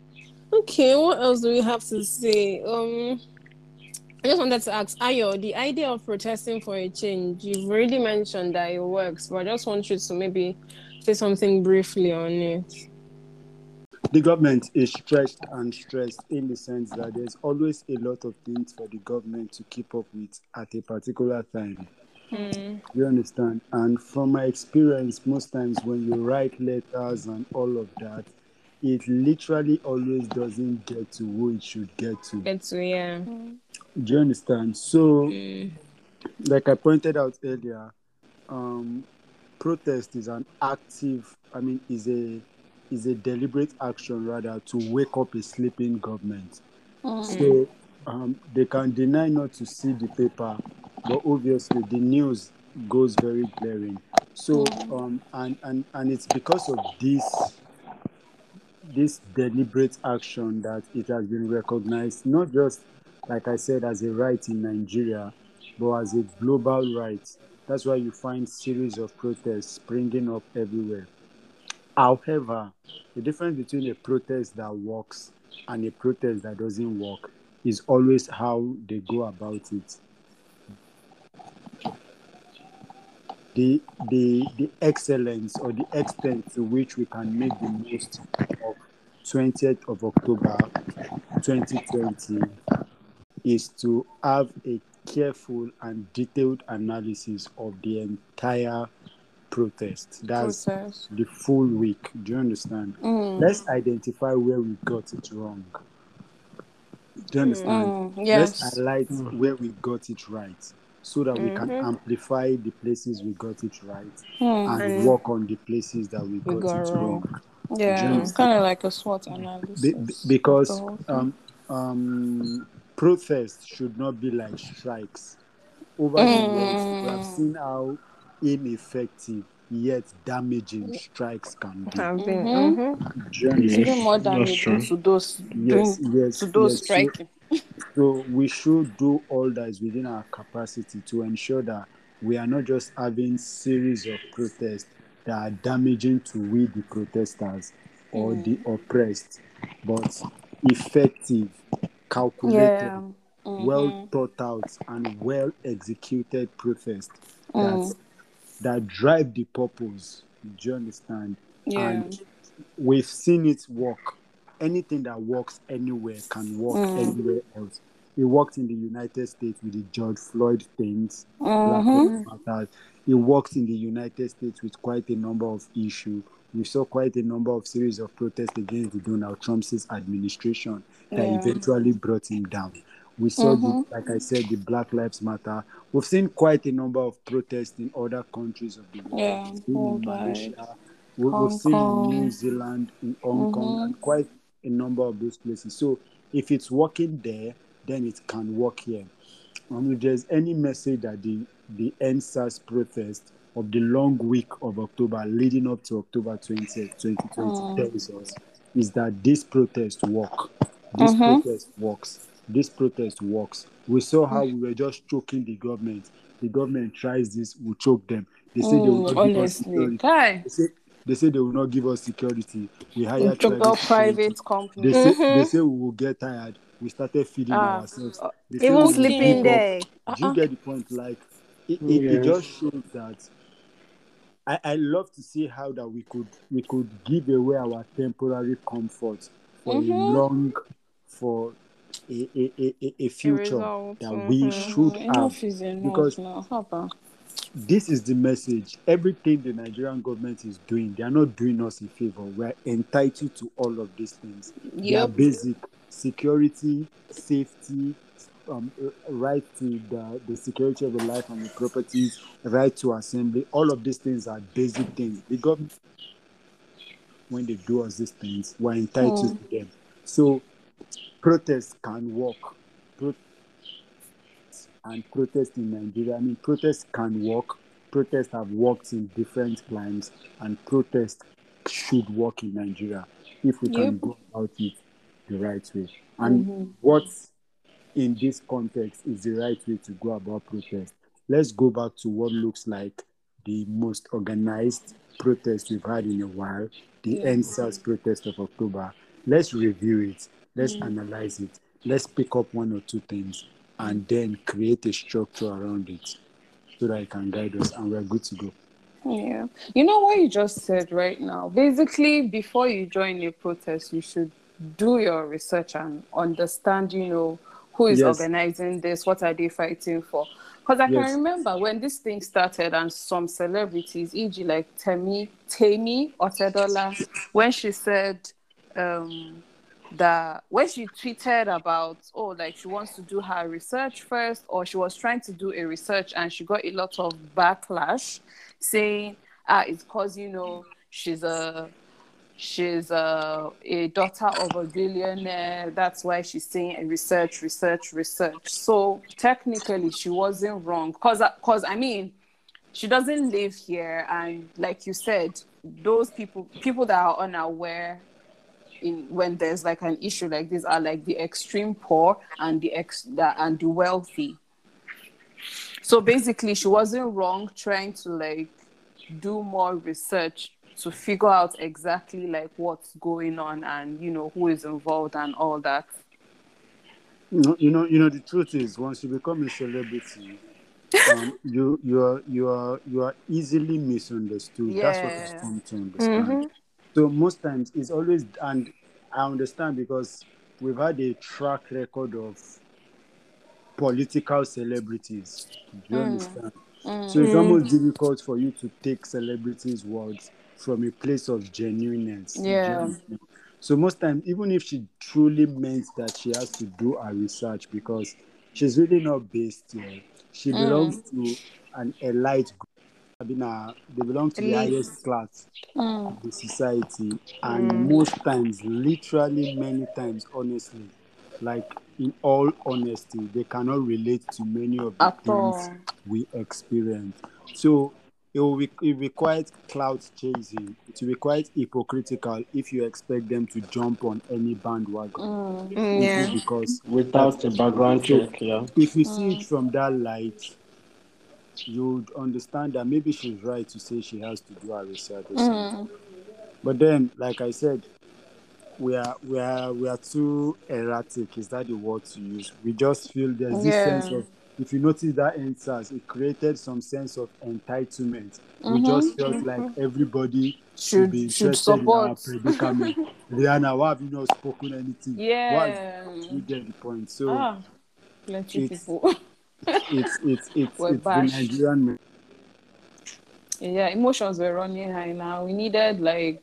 Okay, what else do we have to say? Um, I just wanted to ask Ayo, the idea of protesting for a change. You've already mentioned that it works, but I just want you to maybe say something briefly on it. the government is stretched and stressed in the sense that there's always a lot of things for the government to keep up with at a particular time. You understand? And from my experience, most times when you write letters and all of that, it literally always doesn't get to who it should get to. Get to yeah. Do you understand? So, Mm. like I pointed out earlier, um, protest is an active. I mean, is a is a deliberate action rather to wake up a sleeping government. So um, they can deny not to see the paper, but obviously the news goes very glaring. So um, and and and it's because of this this deliberate action that it has been recognized, not just like I said, as a right in Nigeria, but as a global right. That's why you find series of protests springing up everywhere. However, the difference between a protest that works and a protest that doesn't work is always how they go about it. The, the, the excellence or the extent to which we can make the most of 20th of October 2020 is to have a careful and detailed analysis of the entire protest. That's Process. the full week. Do you understand? Let's identify where we got it wrong. Do you understand? Mm, Let's yes. highlight where we got it right so that we can amplify the places we got it right and work on the places that we got, got it wrong. wrong. Yeah, it's kind of like a SWOT analysis. Be- be- because of the whole thing. um, um, protests should not be like strikes. Over the years, we have seen how ineffective yet damaging strikes can be. Have been. Mhm. mhm. Do you understand? even more that's damaging true. to those Yes, doing, yes, to those yes. Striking. So we should do all that is within our capacity to ensure that we are not just having series of protests that are damaging to we the protesters or the oppressed, but effective, calculated, Yeah. Mhm. well thought out, and well executed protests Mm. that that drive the purpose. Do you understand? Yeah. And we've seen it work. Anything that works anywhere can work Mm. anywhere else. It worked in the United States with the George Floyd things. Black Mhm. Lives Matter. It worked in the United States with quite a number of issues. We saw quite a number of series of protests against the Donald Trump's administration that Yeah. eventually brought him down. We saw, Mhm. the, like I said, the Black Lives Matter. We've seen quite a number of protests in other countries of the world. Yeah, We've seen in. Malaysia. we, we've seen in New Zealand, in Hong Kong, Mhm. and quite a number of those places. So if it's working there, then it can work here. And if there's any message that the the EndSARS protest of the long week of October leading up to October 20th, 2020 Mm. tells us is that this protest work. This Mhm. protest works. This protest works. We saw how we were just choking the government. The government tries this, we choke them. They say they will Mm, us honestly, security. guy, They say, they say they will not give us security. We hire took private security. They companies. say Mhm. they say we will get tired. We started feeding Ah, ourselves. uh, They say Even sleeping pick up- there. Do Uh-uh. you get the point? Like it, it, it just shows that I, I love to see how that we could we could give away our temporary comfort for a Mhm. long for a, a, a, a- a future that we Mhm. should have. Enough is enough because- now. This is the message. Everything the Nigerian government is doing, they are not doing us a favor. We are entitled to all of these things. They are basic security, safety, um, right to the, the security of the life and the properties, right to assembly. All of these things are basic things. The government, when they do us these things, we're entitled to them. So protests can work. Pro- and protest in Nigeria. I mean, protests can work. Protests have worked in different climes, and protests should work in Nigeria if we can go about it the right way. And mm-hmm. what in this context is the right way to go about protest? Let's go back to what looks like the most organized protest we've had in a while, the Yeah. EndSARS protest of October. Let's review it. Let's mm. analyze it. Let's pick up one or two things and then create a structure around it so that it can guide us and we're good to go. Yeah. You know what you just said right now? Basically, before you join a protest, you should do your research and understand, you know, who is Yes. organizing this, what are they fighting for. Because I Yes. can remember when this thing started and some celebrities, e.g., like Temi, Temi Otedola, when she said, um, that when she tweeted about oh like she wants to do her research first or she was trying to do a research and she got a lot of backlash saying ah it's because you know she's a she's a, a daughter of a billionaire. That's why she's saying research research research so technically she wasn't wrong. Because because i mean she doesn't live here. And like you said those people people that are unaware in when there's like an issue like this are like the extreme poor and the ex the, and the wealthy so basically she wasn't wrong trying to like do more research to figure out exactly like what's going on and you know who is involved and all that You know, you know, you know. The truth is, once you become a celebrity, um, you you are you are you are easily misunderstood. That's what Yeah. it's come to understand. Mhm. So most times it's always, and I understand because we've had a track record of political celebrities. Do you Mm. understand? Mm. So it's almost difficult for you to take celebrities' words from a place of genuineness. Yeah. So most times, even if she truly meant that she has to do her research because she's really not based here. She Mm. belongs to an elite group. I mean, they belong to the highest class Mm. of the society, and Mm. most times, literally many times, honestly, like in all honesty, they cannot relate to many of the At things all. we experience. So it will be it requires cloud chasing. It will be quite hypocritical if you expect them to jump on any bandwagon. Mm. Mm, yeah. Because Without a background check, yeah. if you see it from that light, you'd understand that maybe she's right to say she has to do her research or something. Mm. But then, like I said, we are we are we are too erratic. Is that the word to use? We just feel there's this sense of if you notice that answers, it created some sense of entitlement. We Mhm. just felt like everybody should be Should should interested in our support. *laughs* predicament. Rihanna, why have you not spoken anything? Why Yeah. you get the point? So Ah, plenty people. *laughs* it's it's it's We're it's the. Nigerian yeah, emotions were running high now. We needed like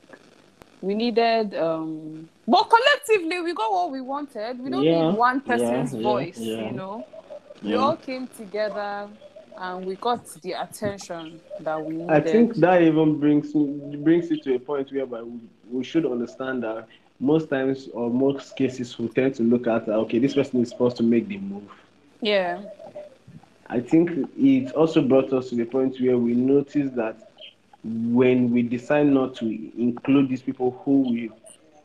we needed um but collectively we got what we wanted. We don't Yeah, need one person's yeah, voice, yeah. you know. We Yeah. all came together and we got the attention that we needed. I think that even brings me- brings it to a point whereby we, we should understand that most times or most cases we tend to look at uh, okay this person is supposed to make the move. yeah. I think it also brought us to the point where we noticed that when we decide not to include these people who we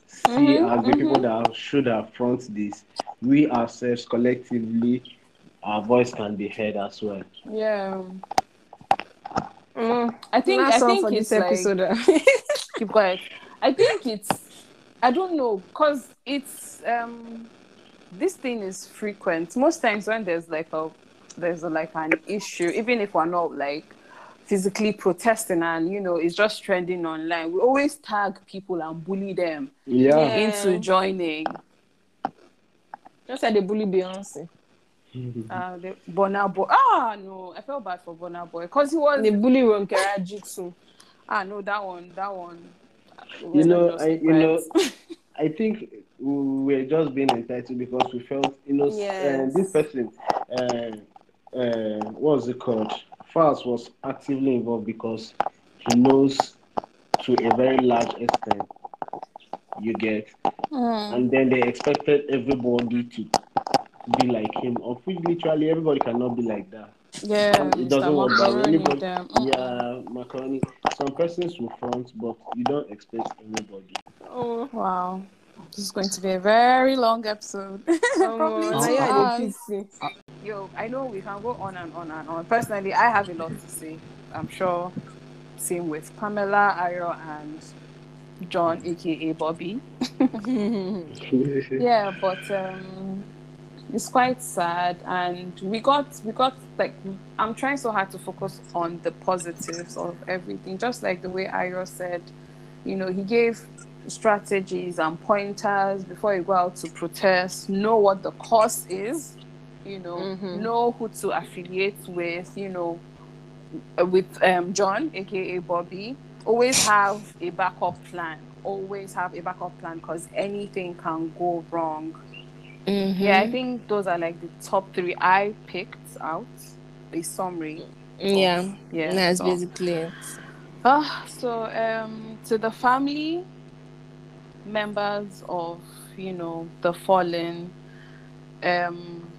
see Mhm, as the people that should have front this, we ourselves collectively, our voice can be heard as well. Yeah. Mm. I think Last I think for it's this like, episode. *laughs* keep quiet. I think it's I don't know because it's um this thing is frequent. Most times when there's like a there's a, like an issue, even if we're not like physically protesting and you know it's just trending online, we always tag people and bully them Yeah. Yeah. into joining. Just like the bully Beyonce. Uh, the Burna Boy. Ah no, I felt bad for Burna Boy because he was The bully Ron Jitsu. ah no that one that one. You know, I, you know. *laughs* I think we're just being entitled because we felt, you know, Yes. uh, this person, uh, uh, what was it called? Falz was actively involved because he knows to a very large extent. You get, Mm. and then they expected everybody to be like him. Of which literally everybody cannot be like that. Yeah, It doesn't work that. Anybody-. Yeah, macaroni. Some persons will front, but you don't expect everybody. Oh, Wow. This is going to be a very long episode. *laughs* Probably um, two yeah, hours. Yo, I know we can go on and on and on. Personally, I have a lot to say. I'm sure same with Pamela, Ayo, and John, aka Bobby. *laughs* yeah, but um, it's quite sad, and we got we got like I'm trying so hard to focus on the positives of everything, just like the way Ayo said. You know, he gave strategies and pointers before you go out to protest. Know what the cause is. You know, Mhm. know who to affiliate with. You know, with um, John, aka Bobby. Always have a backup plan always have a backup plan because anything can go wrong. Mhm. Yeah, I think those are like the top three I picked out. A summary. yeah. Yeah. That's so- basically it. Ah, so um, to the family members of you know the fallen, um,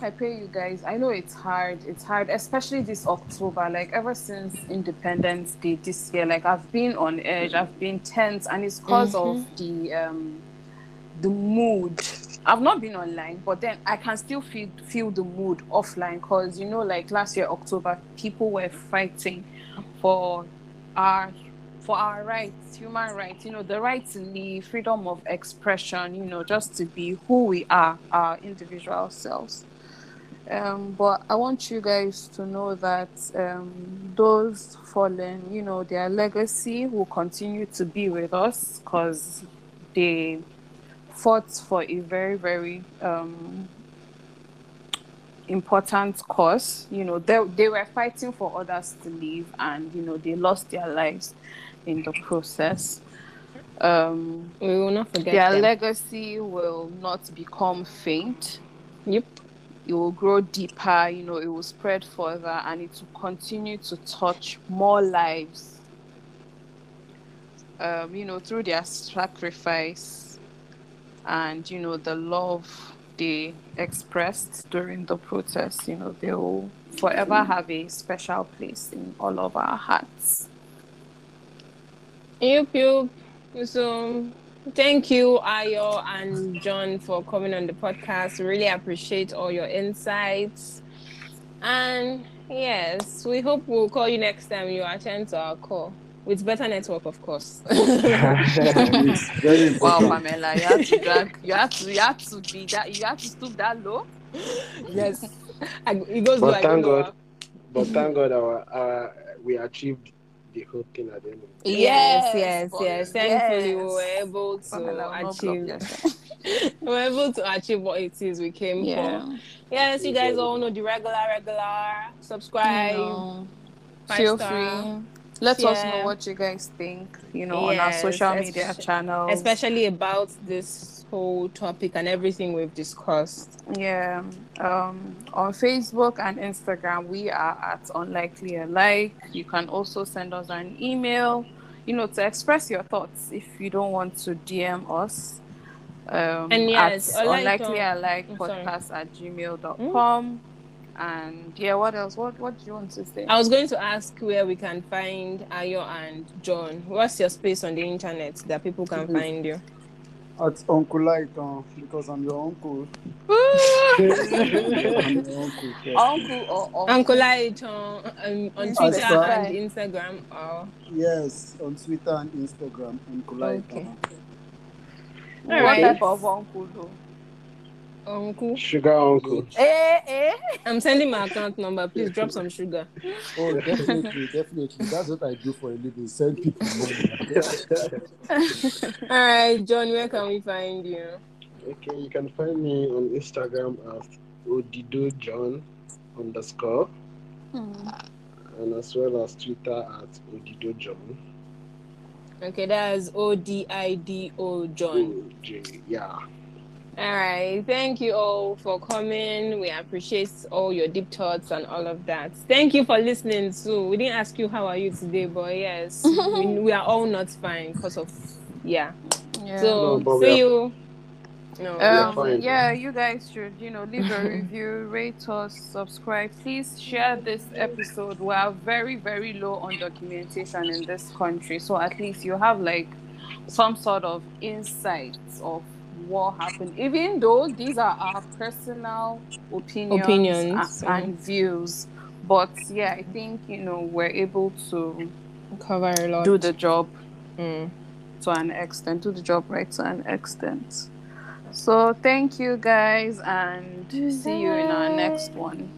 I pray you guys. I know it's hard. It's hard, especially this October. Like ever since Independence Day this year, like I've been on edge. I've been tense, and it's because of the um, the mood. I've not been online, but then I can still feel feel the mood offline. Cause you know, like last year October, people were fighting for our for our rights, human rights, you know, the right to live, freedom of expression, you know, just to be who we are, our individual selves. Um, but I want you guys to know that um, those fallen, you know, their legacy will continue to be with us because they fought for a very, very um, important cause. You know, they, they were fighting for others to live and, you know, they lost their lives in the process. Um, We will not forget their them. legacy will not become faint. Yep. It will grow deeper, you know, it will spread further and it will continue to touch more lives. Um, you know, through their sacrifice and, you know, the love they expressed during the protest, you know, they will forever have a special place in all of our hearts. Yup, yup. So, thank you, Ayo and John, for coming on the podcast. Really appreciate all your insights. And yes, we hope we'll call you next time you attend to our call with better network, of course. *laughs* Wow. Pamela, you have to drag, you have to, you had to be that, you have to stoop that low. yes. I, it goes But like thank God. But thank God, our, our we achieved the whole thing at the end of the day. Yes, Yes, yes, but- yes. Thankfully, we were able to not achieve. *laughs* we were able to achieve what it is we came for. Yes, you guys all know the regular, regular. Subscribe. You know, feel star. free. Let us know what you guys think, you know, on our social media channels. especially about this whole topic and everything we've discussed. Yeah. Um, on Facebook and Instagram, we are at Unlikely Alike. You can also send us an email, you know, to express your thoughts if you don't want to DM us. Um, And yes, at Unlike- Unlikely Alike I'm sorry. podcast at gmail.com. And yeah, what else? What What do you want to say? I was going to ask where we can find Ayo and John. What's your space on the internet that people can Mhm. find you? At Uncle Lighton, because I'm your uncle. I'm your uncle. yeah. Uncle or uncle? Uncle Light on, um, on Twitter sir. and Instagram. Oh, Yes, on Twitter and Instagram, Uncle Lighton. Okay. What type of uncle though? Uncle. Sugar uncle. Eh, eh. I'm sending my account number. Please drop some sugar. Oh, definitely, definitely. That's what I do for a living. Send people money. *laughs* All right, John, where can we find you? Okay, you can find me on Instagram at Odido John underscore Hmm. and as well as Twitter at Odido John. Okay, that's O D I D O John. OJ, Yeah. All right. Thank you all for coming. We appreciate all your deep thoughts and all of that. Thank you for listening too. We didn't ask you how are you today, but yes, *laughs* we, we are all not fine because of yeah. Yeah. So No, see are- you. No. um, fine. yeah, you guys should, you know, leave a review, *laughs* rate us, subscribe. Please share this episode. We are very, very low on documentation in this country. So at least you have like some sort of insights of what happened. Even though these are our personal opinions, Opinions, a- and, views. But yeah, I think, you know, we're able to cover a lot. do the job Mm. to an extent, do the job right to an extent. So thank you guys and see you in our next one.